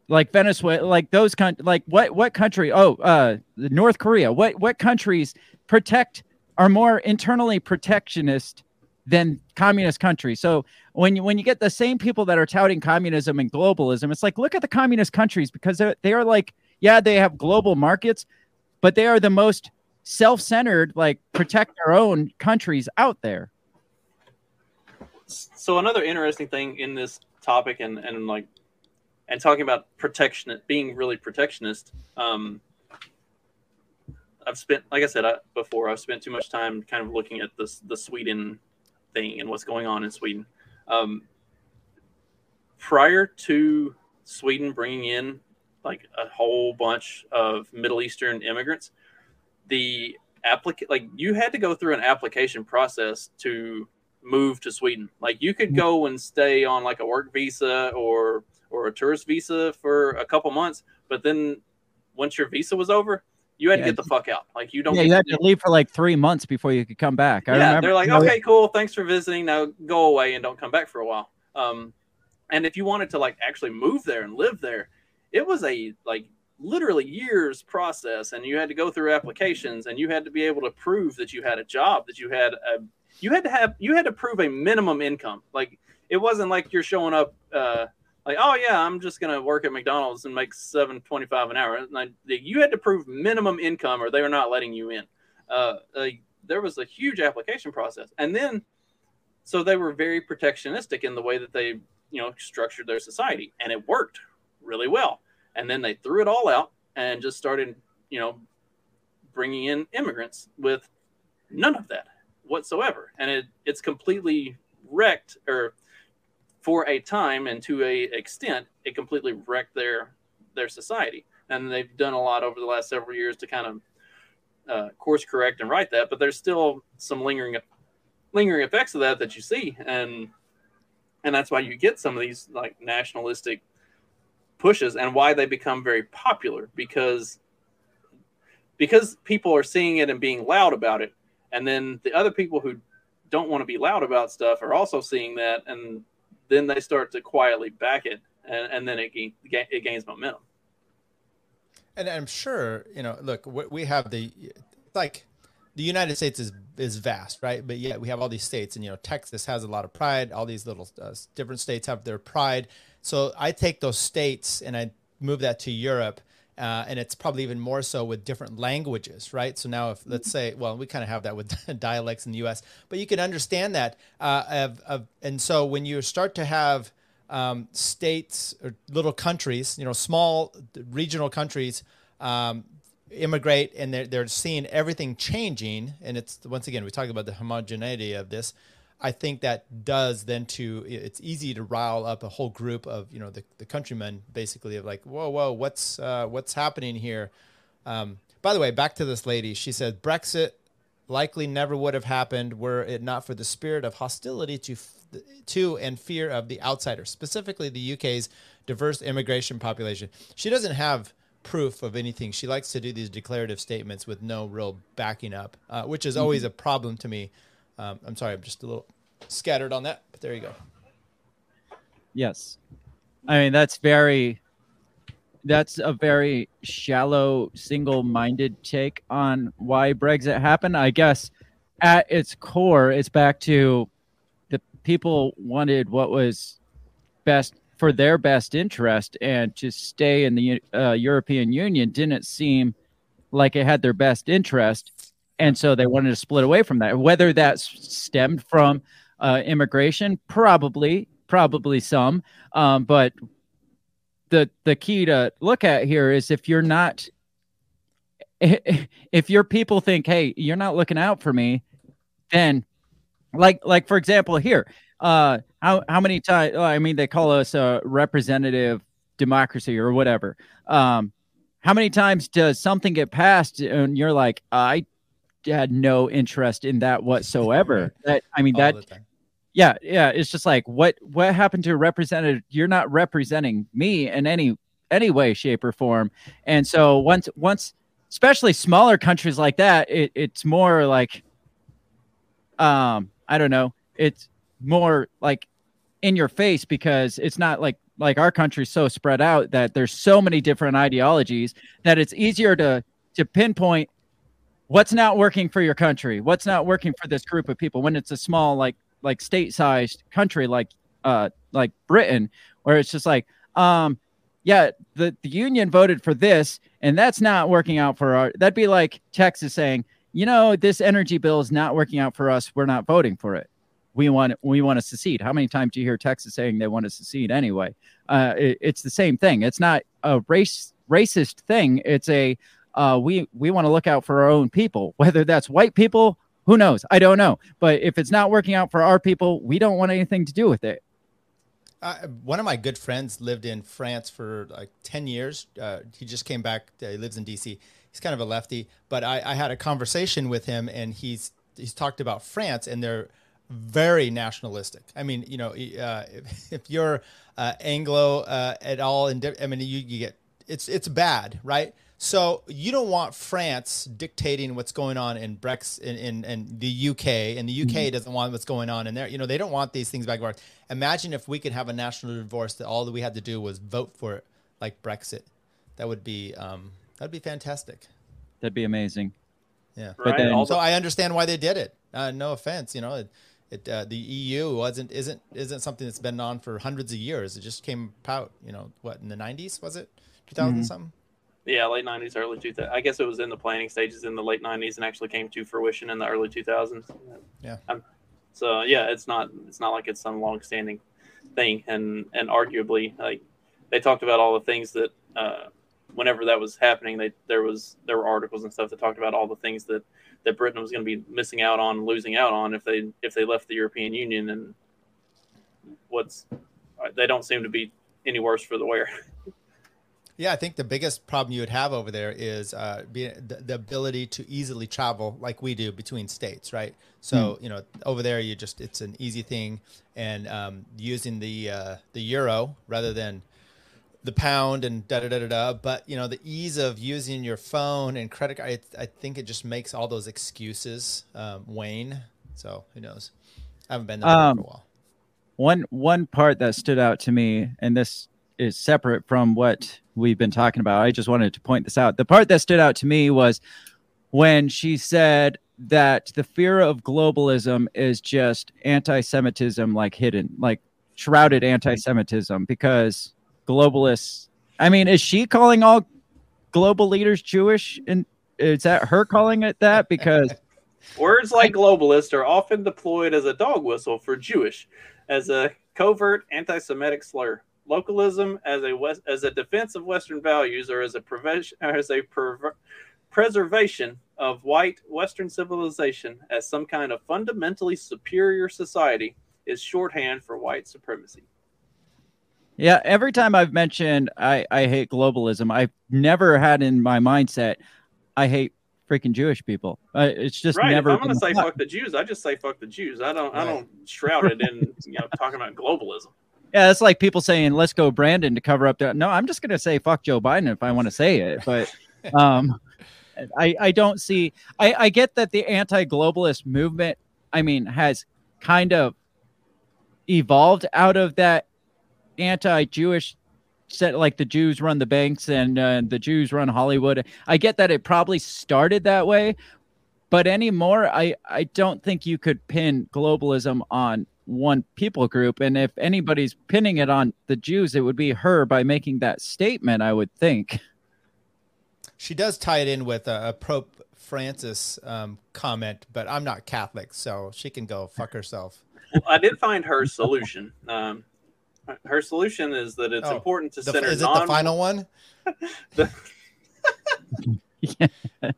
Like Venezuela, like those kind, like what what country? Oh, uh, North Korea. What what countries protect are more internally protectionist than communist countries? So when you when you get the same people that are touting communism and globalism, it's like look at the communist countries because they are like yeah they have global markets, but they are the most self-centered like protect their own countries out there. So another interesting thing in this topic and and like and talking about protection, being really protectionist. Um, I've spent, like I said I, before, I've spent too much time kind of looking at this the Sweden thing and what's going on in Sweden. Um, prior to Sweden bringing in like a whole bunch of Middle Eastern immigrants, the applicant like you had to go through an application process to move to Sweden. Like you could go and stay on like a work visa or or a tourist visa for a couple months, but then once your visa was over, you had yeah. to get the fuck out. Like you don't. Yeah, you had to leave for like three months before you could come back. I yeah, remember. they're like, okay, cool, thanks for visiting. Now go away and don't come back for a while. Um, and if you wanted to like actually move there and live there, it was a like literally years process, and you had to go through applications, and you had to be able to prove that you had a job, that you had a, you had to have, you had to prove a minimum income. Like it wasn't like you're showing up. Uh, like, oh yeah, I'm just gonna work at McDonald's and make seven twenty five an hour. Like, you had to prove minimum income, or they were not letting you in. Uh, like, there was a huge application process, and then so they were very protectionistic in the way that they you know structured their society, and it worked really well. And then they threw it all out and just started, you know, bringing in immigrants with none of that whatsoever. And it, it's completely wrecked or for a time and to a extent, it completely wrecked their their society. And they've done a lot over the last several years to kind of uh, course correct and right that, but there's still some lingering lingering effects of that that you see, and and that's why you get some of these like nationalistic pushes and why they become very popular because because people are seeing it and being loud about it and then the other people who don't want to be loud about stuff are also seeing that and then they start to quietly back it and, and then it, it gains momentum. And i'm sure you know look we have the like the united states is is vast right? But yet we have all these states and you know texas has a lot of pride. All these little uh, different states have their pride. So i take those states and i move that to europe uh, and it's probably even more so with different languages, right? So now, if let's say, well, we kind of have that with dialects in the U.S., but you can understand that. Uh, of, of, and so when you start to have um, states or little countries, you know, small regional countries, um, immigrate and they're, they're seeing everything changing, and it's once again we talk about the homogeneity of this. I think that does then to it's easy to rile up a whole group of you know the, the countrymen basically of like whoa whoa what's uh, what's happening here. Um, by the way, back to this lady. She said Brexit likely never would have happened were it not for the spirit of hostility to to and fear of the outsider, specifically the UK's diverse immigration population. She doesn't have proof of anything. She likes to do these declarative statements with no real backing up, uh, which is always mm-hmm. a problem to me um, I'm sorry, I'm just a little scattered on that, but there you go. Yes. I mean, that's very, that's a very shallow, single minded take on why Brexit happened. I guess at its core, it's back to the people wanted what was best for their best interest and to stay in the uh, European Union didn't seem like it had their best interest and so they wanted to split away from that. Whether that stemmed from uh, immigration, probably, probably some. Um, but the the key to look at here is if you're not, if your people think, hey, you're not looking out for me, then, like like for example here, uh, how how many times? I mean, they call us a representative democracy or whatever. Um, how many times does something get passed and you're like, I had no interest in that whatsoever. that I mean that yeah, yeah, it's just like what what happened to a representative? You're not representing me in any any way, shape, or form. And so once once especially smaller countries like that, it, it's more like um, I don't know, it's more like in your face because it's not like like our country's so spread out that there's so many different ideologies that it's easier to to pinpoint what's not working for your country what's not working for this group of people when it's a small like like state-sized country like uh like britain where it's just like um yeah the, the union voted for this and that's not working out for our that'd be like texas saying you know this energy bill is not working out for us we're not voting for it. We want we want to secede. How many times do you hear texas saying they want to secede anyway? Uh it, it's the same thing. It's not a race racist thing. It's a uh, we we want to look out for our own people, whether that's white people. Who knows? I don't know. But if it's not working out for our people, we don't want anything to do with it. Uh, one of my good friends lived in France for like 10 years. Uh, he just came back. Uh, he lives in DC. He's kind of a lefty, but I, I, had a conversation with him and he's, he's talked about France and they're very nationalistic. I mean, you know, uh, if, if, you're uh, Anglo uh, at all, in, I mean, you, you get, it's, it's bad, right? So you don't want France dictating what's going on in Brex in, in, in the UK, and the UK mm-hmm. doesn't want what's going on in there. You know, they don't want these things back and forth. Imagine if we could have a national divorce that all that we had to do was vote for it, like Brexit. That would be um, that'd be fantastic. That'd be amazing. Yeah, right. but then also I understand why they did it. Uh, no offense, you know, it, it uh, the EU wasn't isn't isn't something that's been on for hundreds of years. It just came out, you know, what in the '90s was it, 2000 mm-hmm. something. Yeah, late '90s, early 2000s. I guess it was in the planning stages in the late '90s and actually came to fruition in the early 2000s. Yeah. Um, so yeah, it's not it's not like it's some long-standing thing, and and arguably like they talked about all the things that uh, whenever that was happening, they there was there were articles and stuff that talked about all the things that that Britain was going to be missing out on, losing out on if they if they left the European Union, and what's they don't seem to be any worse for the wear. Yeah, I think the biggest problem you would have over there is uh, being the, the, ability to easily travel like we do between states, right? So mm. you know, over there, you just it's an easy thing, and um, using the uh, the euro rather than the pound and da da da da da. But you know, the ease of using your phone and credit card, I, I think it just makes all those excuses um, wane. So who knows? I haven't been there um, for a while. One one part that stood out to me, and this is separate from what we've been talking about. I just wanted to point this out. The part that stood out to me was when she said that the fear of globalism is just anti-Semitism, like hidden, like shrouded anti-Semitism, because globalists. I mean, is she calling all global leaders Jewish? And is that her calling it that? Because words like globalist are often deployed as a dog whistle for Jewish, as a covert anti-Semitic slur localism as a West, as a defense of Western values or as a prevention as a perver- preservation of white Western civilization as some kind of fundamentally superior society is shorthand for white supremacy. Yeah, every time I've mentioned I, I hate globalism, I've never had in my mindset I hate freaking Jewish people. Uh, it's just right. never. If I'm gonna say fuck the Jews. I just say fuck the Jews. I don't. Right. I don't shroud it in you know talking about globalism. Yeah, it's like people saying "Let's go, Brandon" to cover up. The, no, I'm just gonna say "fuck Joe Biden" if I want to say it, but um, I I don't see. I I get that the anti-globalist movement. I mean, has kind of evolved out of that anti-Jewish set like the Jews run the banks and uh, the Jews run Hollywood. I get that it probably started that way, but anymore, I I don't think you could pin globalism on one people group. And if anybody's pinning it on the Jews, it would be her by making that statement, I would think. She does tie it in with a, a Pope Francis um, comment, but I'm not Catholic, so she can go fuck herself. Well, I did find her solution. Um, her solution is that it's oh, important to the, center. Is non- it the final one? the- yeah.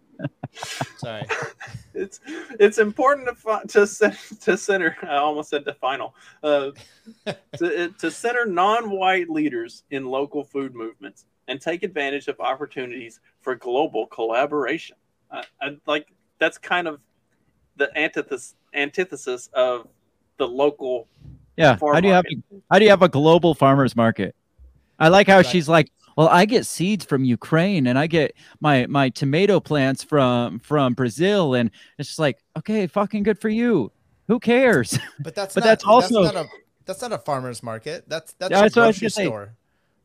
Sorry. It's it's important to to to center. I almost said to final. Uh, to to center non-white leaders in local food movements and take advantage of opportunities for global collaboration. Uh, I, like that's kind of the antithesis antithesis of the local. Yeah. How do you market. have how do you have a global farmers market? I like how right. she's like, well i get seeds from ukraine and i get my my tomato plants from from brazil and it's just like okay fucking good for you who cares but that's but not, that's also that's not, a, that's not a farmer's market that's that's yeah, a grocery store say.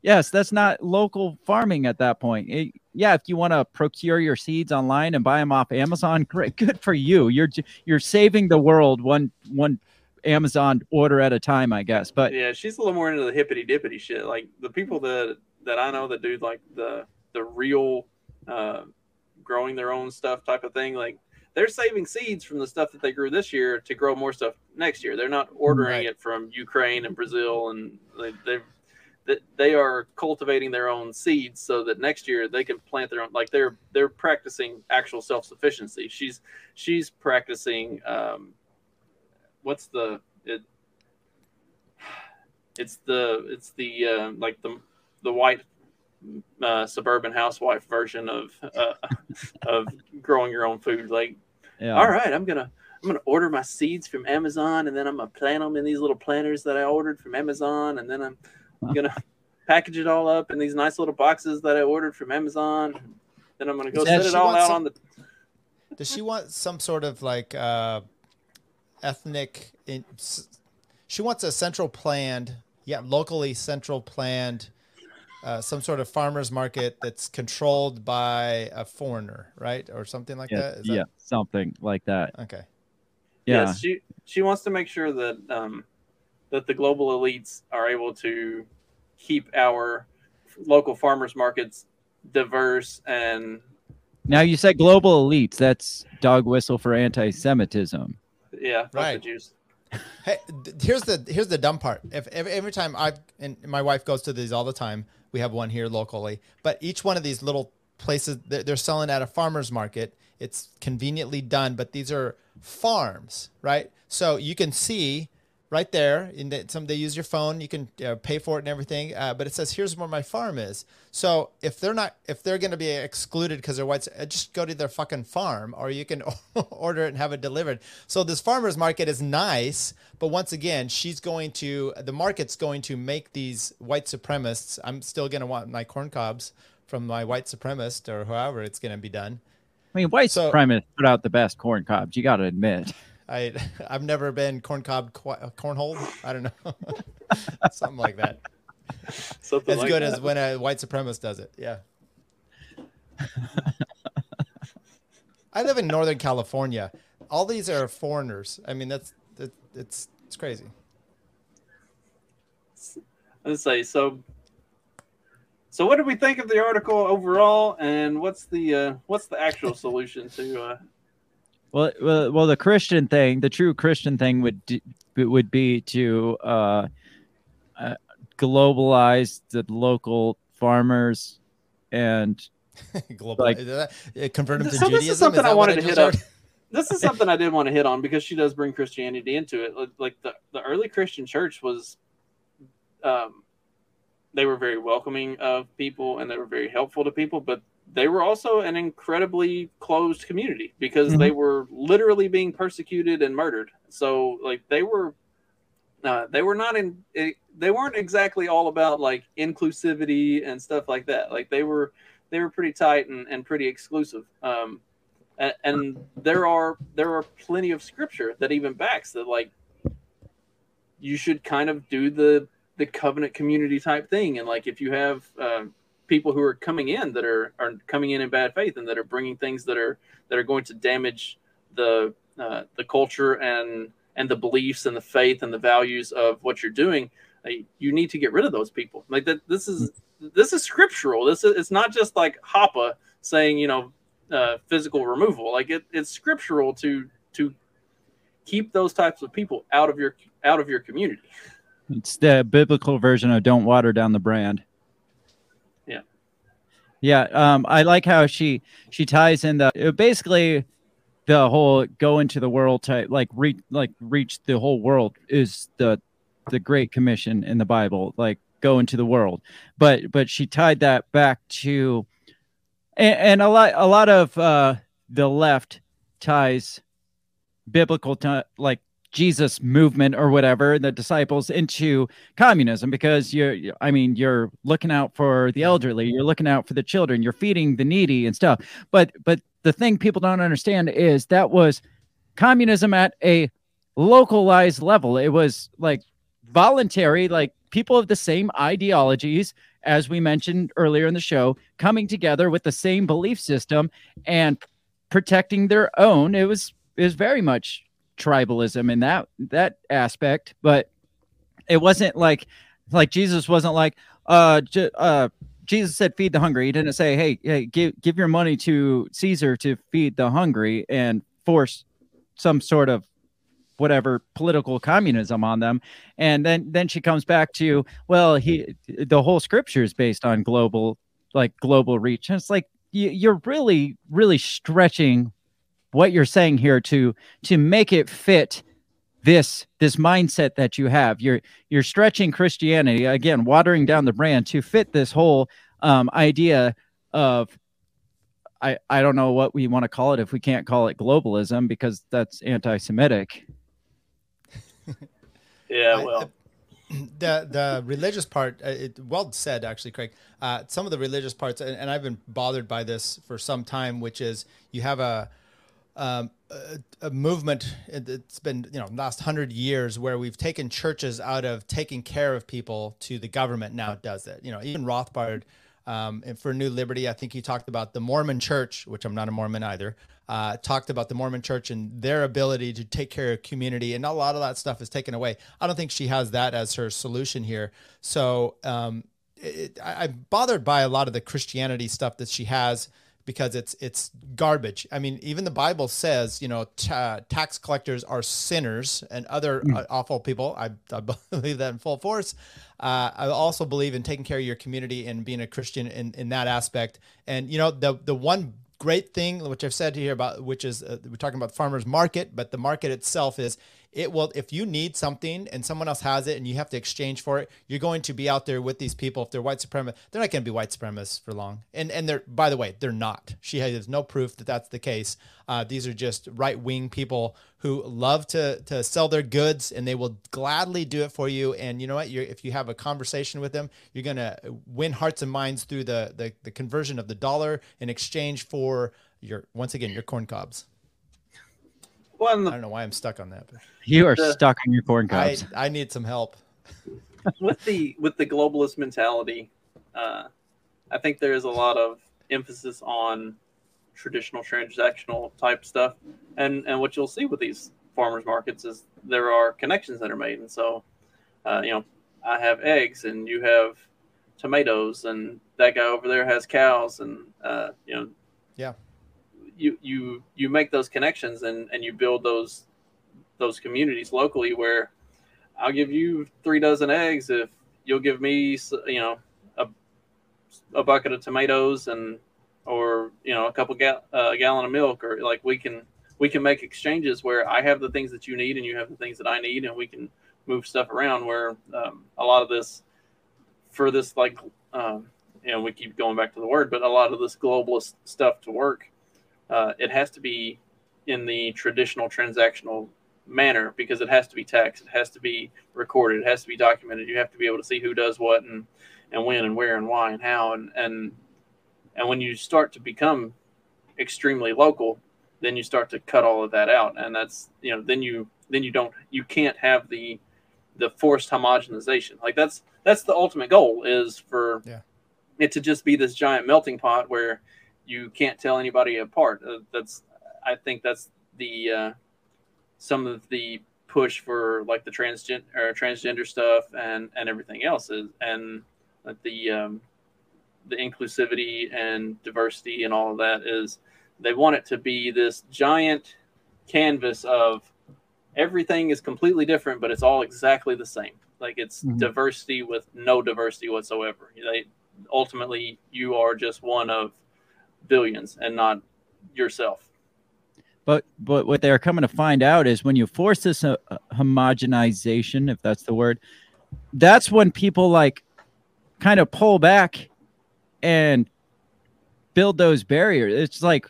yes that's not local farming at that point it, yeah if you want to procure your seeds online and buy them off amazon great good for you you're you're saving the world one one Amazon order at a time, I guess. But yeah, she's a little more into the hippity dippity shit. Like the people that that I know that do like the the real uh, growing their own stuff type of thing. Like they're saving seeds from the stuff that they grew this year to grow more stuff next year. They're not ordering right. it from Ukraine and Brazil, and they they they are cultivating their own seeds so that next year they can plant their own. Like they're they're practicing actual self sufficiency. She's she's practicing. Um, what's the it? It's the it's the uh, like the the white uh, suburban housewife version of uh, of growing your own food. Like, yeah. all right, I'm gonna I'm gonna order my seeds from Amazon, and then I'm gonna plant them in these little planters that I ordered from Amazon, and then I'm gonna package it all up in these nice little boxes that I ordered from Amazon. Then I'm gonna go set it all out some, on the. Does she want some sort of like uh, ethnic? In, she wants a central planned, yeah, locally central planned uh, some sort of farmers market that's controlled by a foreigner, right, or something like yeah, that? Is yeah, that... something like that. Okay. Yeah. Yes, she she wants to make sure that um, that the global elites are able to keep our local farmers markets diverse and. Now you said global elites. That's dog whistle for anti-Semitism. Yeah, right. Hey, here's the here's the dumb part. If every, every time I and my wife goes to these all the time, we have one here locally. But each one of these little places they're, they're selling at a farmer's market. It's conveniently done, but these are farms, right? So you can see right there. In the, some they use your phone, you can uh, pay for it and everything. Uh, but it says here's where my farm is. So if they're not, if they're going to be excluded because they're whites, uh, just go to their fucking farm, or you can order it and have it delivered. So this farmers market is nice, but once again, she's going to the market's going to make these white supremacists. I'm still going to want my corn cobs from my white supremacist or however it's going to be done. I mean, white So- supremacists put out the best corn cobs. You got to admit. I I've never been corn cob qu- cornhole. I don't know, something like that. Something As like good that. as when a white supremacist does it. Yeah. I live in Northern California. All these are foreigners. I mean, that's that, it's it's crazy. Let's say so. So, what did we think of the article overall, and what's the uh, what's the actual solution to? Uh, Well, well, well, the Christian thing, the true Christian thing would d- would be to uh, uh, globalize the local farmers and Global. Like- is that- uh, convert them to So this is Judaism. something that I what wanted to just hit up. this is something I didn't want to hit on because she does bring Christianity into it. Like- Like the the early Christian church was, um, they were very welcoming of people and they were very helpful to people, but they were also an incredibly closed community because they were literally being persecuted and murdered. So like they were. Uh, they were not in. It, they weren't exactly all about like inclusivity and stuff like that. Like they were, they were pretty tight and, and pretty exclusive. Um, and, and there are there are plenty of scripture that even backs that like you should kind of do the the covenant community type thing and like if you have um, people who are coming in that are are coming in in bad faith and that are bringing things that are that are going to damage the uh, the culture and and the beliefs and the faith and the values of what you're doing uh, you need to get rid of those people like that this is this is scriptural this is it's not just like Hoppe saying you know uh, physical removal. Like it, it's scriptural to to keep those types of people out of your out of your community. it's the biblical version of "Don't water down the brand." Yeah. Um, I like how she she ties in the basically the whole go into the world type like reach like reach the whole world is the the Great Commission in the Bible, like go into the world. But but she tied that back to and, and a lot a lot of uh the left ties biblical to like Jesus movement or whatever, the disciples into communism because you're, I mean, you're looking out for the elderly, you're looking out for the children, you're feeding the needy and stuff. But, but the thing people don't understand is that was communism at a localized level. It was like voluntary, like people of the same ideologies, as we mentioned earlier in the show, coming together with the same belief system and protecting their own. It was, was very much tribalism in that that aspect but it wasn't like like jesus wasn't like uh, j- uh jesus said feed the hungry. He didn't say hey, hey give give your money to caesar to feed the hungry and force some sort of whatever political communism on them. And then then she comes back to well he the whole scripture is based on global like global reach. And it's like you, you're really really stretching what you're saying here to to make it fit this this mindset that you have. You're you're stretching christianity again watering down the brand to fit this whole um, idea of i i don't know what we want to call it if we can't call it globalism because that's anti-semitic. Yeah, I- well, the the religious part uh, it, well said actually craig. Uh, some of the religious parts and, and i've been bothered by this for some time which is you have a um, a, a movement it's been you know last hundred years where we've taken churches out of taking care of people to the government now does it. You know even rothbard um, and for new liberty i think he talked about the mormon church which i'm not a mormon either uh, talked about the mormon church and their ability to take care of community and a lot of that stuff is taken away. I don't think she has that as her solution here. So um, it, I, I'm bothered by a lot of the Christianity stuff that she has because it's it's garbage. I mean, even the Bible says, you know, ta- tax collectors are sinners and other Mm. uh, awful people. I, I believe that in full force. Uh, I also believe in taking care of your community and being a Christian in, in that aspect. And you know, the the one great thing which I've said here about which is uh, we're talking about farmers market, but the market itself is it will if you need something and someone else has it and you have to exchange for it, you're going to be out there with these people. If they're white supremacists, they're not going to be white supremacists for long. And and they're by the way, they're not. She has no proof that that's the case. Uh, these are just right wing people who love to to sell their goods and they will gladly do it for you. And you know what? You're, if you have a conversation with them, you're gonna win hearts and minds through the the, the conversion of the dollar in exchange for your once again your corn cobs. Well, and I don't know why I'm stuck on that, but You are The- stuck on your corn I cobs. I need some help. with the with the globalist mentality, uh, I think there is a lot of emphasis on traditional transactional type stuff, and and what you'll see with these farmers markets is there are connections that are made, and so uh, you know I have eggs and you have tomatoes, and that guy over there has cows, and uh, you know Yeah. You you you make those connections and and you build those those communities locally where I'll give you three dozen eggs if you'll give me, you know, a, a bucket of tomatoes and or you know a couple gal- uh, a gallon of milk or like we can we can make exchanges where I have the things that you need and you have the things that I need and we can move stuff around where um, a lot of this for this like um, you know we keep going back to the word but a lot of this globalist stuff to work uh, it has to be in the traditional transactional manner because it has to be taxed, it has to be recorded, it has to be documented. You have to be able to see who does what and and when and where and why and how and and and when you start to become extremely local, then you start to cut all of that out, and that's you know then you then you don't you can't have the the forced homogenization. Like that's that's the ultimate goal is for Yeah. it to just be this giant melting pot where you can't tell anybody apart. Uh, that's I think that's the uh, some of the push for like the transgen or transgender stuff and and everything else is and like the um, the inclusivity and diversity and all of that is they want it to be this giant canvas of everything is completely different but it's all exactly the same like it's Mhm. diversity with no diversity whatsoever they ultimately you are just one of billions and not yourself But but what they're coming to find out is when you force this uh, homogenization, if that's the word, that's when people like kind of pull back and build those barriers. It's like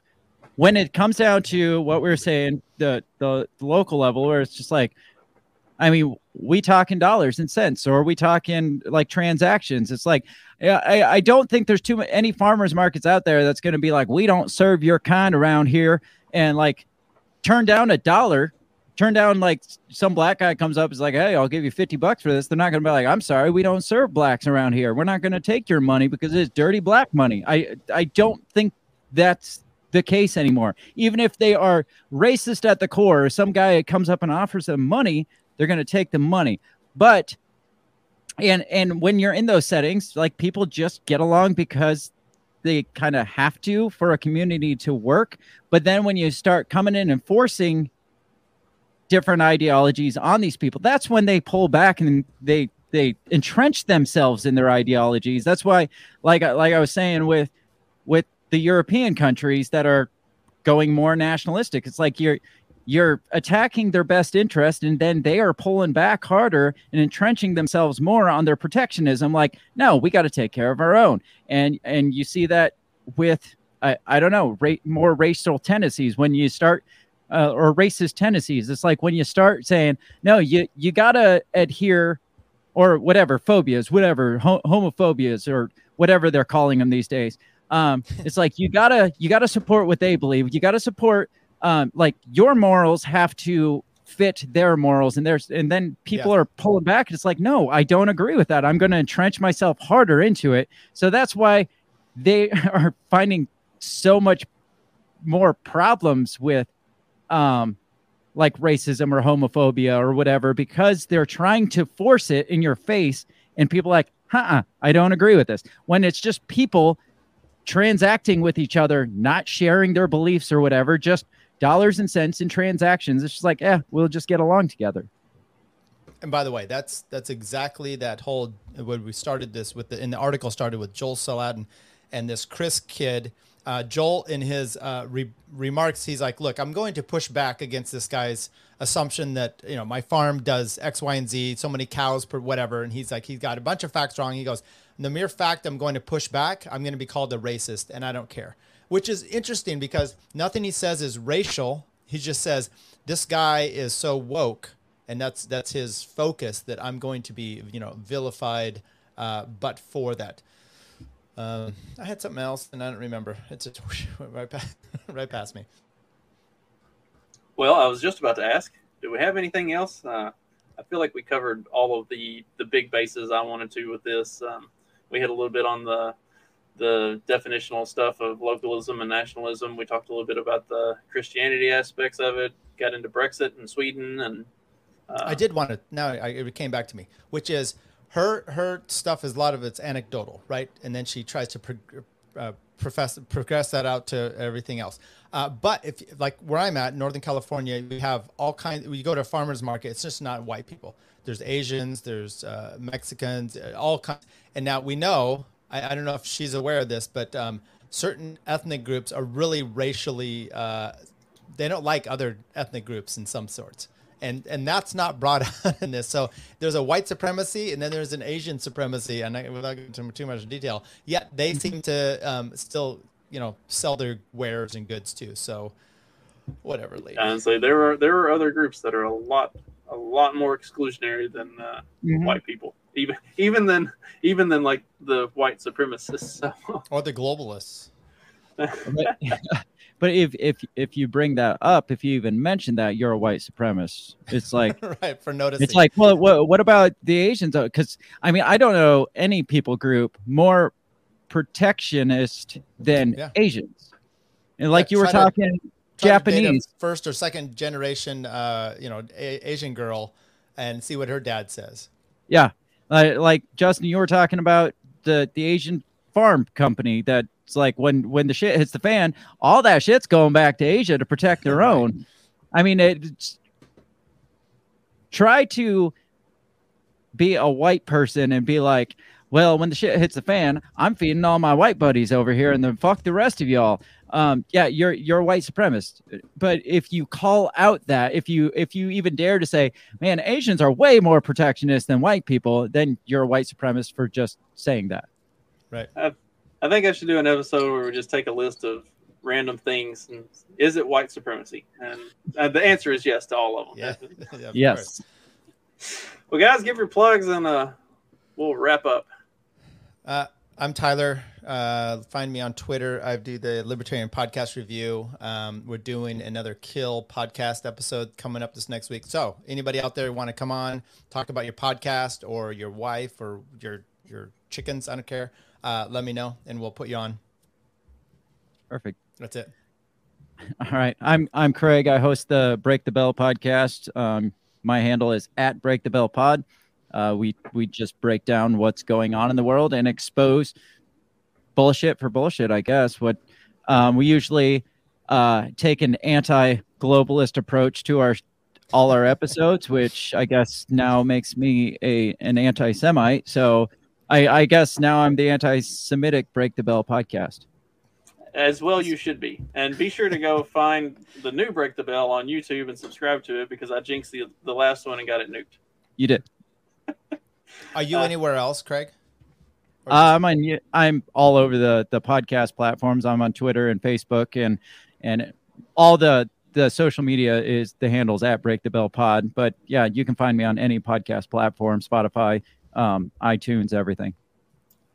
when it comes down to what we are saying, the, the the local level, where it's just like, I mean, we talking dollars and cents, or are we talking like transactions? It's like, I, I don't think there's too many any farmers markets out there that's going to be like, we don't serve your kind around here and like turn down a dollar, turn down like some black guy comes up is like, hey, I'll give you 50 bucks for this. They're not going to be like, I'm sorry, we don't serve blacks around here. We're not going to take your money because it's dirty black money. I I don't think that's the case anymore. Even if they are racist at the core, some guy comes up and offers them money, they're going to take the money. But and and when you're in those settings, like people just get along because they kind of have to for a community to work. But then when you start coming in and forcing different ideologies on these people, that's when they pull back and they they entrench themselves in their ideologies. That's why, like like I was saying with with the European countries that are going more nationalistic, it's like you're you're attacking their best interest and then they are pulling back harder and entrenching themselves more on their protectionism. Like no we got to take care of our own. And and you see that with i, I don't know ra- more racial tendencies. When you start uh, or racist tendencies it's like when you start saying no you you got to adhere or whatever phobias whatever ho- homophobias or whatever they're calling them these days. Um, it's like you gotta you gotta support what they believe. You gotta support um, like your morals have to fit their morals and there's and then people Yeah. are pulling back it's like no i don't agree with that. I'm going to entrench myself harder into it. So that's why they are finding so much more problems with um like racism or homophobia or whatever because they're trying to force it in your face and people are like uh-uh i don't agree with this. When it's just people transacting with each other, not sharing their beliefs or whatever, just dollars and cents in transactions. It's just like, eh, we'll just get along together. And by the way, that's that's exactly that whole when we started this with the in the article started with Joel Salatin and this Chris kid. Uh, Joel, in his uh, re- remarks, he's like, "Look, I'm going to push back against this guy's assumption that you know my farm does X, Y, and Z, so many cows per whatever." And he's like, he's got a bunch of facts wrong. He goes, "The mere fact I'm going to push back, I'm going to be called a racist, and I don't care." Which is interesting because nothing he says is racial. He just says this guy is so woke and that's that's his focus that I'm going to be you know vilified, uh, but for that. Um, I had something else and I don't remember. It's just right past, right past me. Well, I was just about to ask, do we have anything else? Uh, I feel like we covered all of the the big bases I wanted to with this. Um, we had a little bit on the the definitional stuff of localism and nationalism. We talked a little bit about the Christianity aspects of it. Got into Brexit and Sweden and uh, I did want to. Now I, it came back to me, which is her her stuff is a lot of it's anecdotal, right? And then she tries to pro, uh, profess progress that out to everything else. Uh, but if like where I'm at, Northern California, we have all kinds. We go to a farmers market. It's just not white people. There's Asians, there's uh, Mexicans, all kinds. And now we know. I, I, don't know if she's aware of this, but um, certain ethnic groups are really racially. Uh, they don't like other ethnic groups in some sorts and and that's not brought out in this. So there's a white supremacy, and then there's an Asian supremacy, and I, without going into too much detail, yet they seem to um, still you know sell their wares and goods too. So whatever. Lady. And so there are there are other groups that are a lot a lot more exclusionary than uh, mm-hmm. white people, even even than even than like the white supremacists so. or the globalists. But if if if you bring that up, if you even mention that, you're a white supremacist. It's like right for noticing. It's like, well, what what about the Asians? Because I mean, I don't know any people group more protectionist than yeah. Asians. And like yeah, you were talking, to, Japanese first or second generation, uh, you know, a- Asian girl, and see what her dad says. Yeah, uh, like Justin, you were talking about the the Asian farm company that's like when when the shit hits the fan, all that shit's going back to Asia to protect their own. I mean, it try to be a white person and be like, well, when the shit hits the fan, I'm feeding all my white buddies over here, and then fuck the rest of y'all. Um, yeah, you're you're a white supremacist. But if you call out that, if you if you even dare to say, man, Asians are way more protectionist than white people, then you're a white supremacist for just saying that. Right. I've I think I should do an episode where we just take a list of random things and is it white supremacy? And uh, the answer is yes to all of them. Yeah. yeah yes. Well, guys, give your plugs and uh, we'll wrap up. Uh, I'm Tyler. Uh, find me on Twitter. I do the Libertarian Podcast Review. Um, we're doing another Kill podcast episode coming up this next week. So, anybody out there want to come on, talk about your podcast or your wife or your your chickens? I don't care uh, let me know and we'll put you on. Perfect. That's it. All right. I'm I'm Craig. I host the Break the Bell podcast. Um, my handle is at Break the Bell Pod. Uh, we we just break down what's going on in the world and expose bullshit for bullshit. I guess what um, we usually uh, take an anti-globalist approach to our all our episodes, which I guess now makes me a an anti-Semite. So I, I guess now I'm the anti-Semitic Break the Bell podcast. As well, you should be, and be sure to go find the new Break the Bell on YouTube and subscribe to it because I jinxed the the last one and got it nuked. You did. Are you uh, anywhere else, Craig? Uh, I'm on. I'm all over the the podcast platforms. I'm on Twitter and Facebook and and all the the social media is the handles at Break the Bell Pod. But yeah, you can find me on any podcast platform, Spotify, um, iTunes, everything.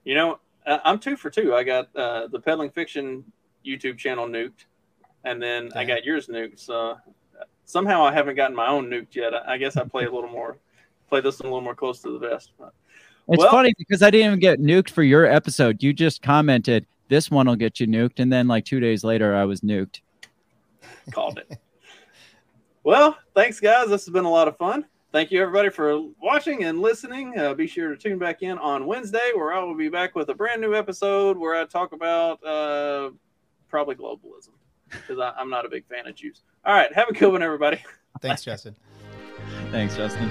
You know, I'm two for two. I got uh, the Peddling Fiction YouTube channel nuked, and then I got yours nuked. So somehow I haven't gotten my own nuked yet. I guess I play a little more, play this one a little more close to the vest. It's well, funny because I didn't even get nuked for your episode. You just commented, this one will get you nuked. And then like two days later, I was nuked. Called it. well, thanks, guys. This has been a lot of fun. Thank you, everybody, for watching and listening. Uh, be sure to tune back in on Wednesday, where I will be back with a brand new episode where I talk about uh, probably globalism because I'm not a big fan of Jews. All right. Have a good one, everybody. Thanks, Justin. thanks, Justin.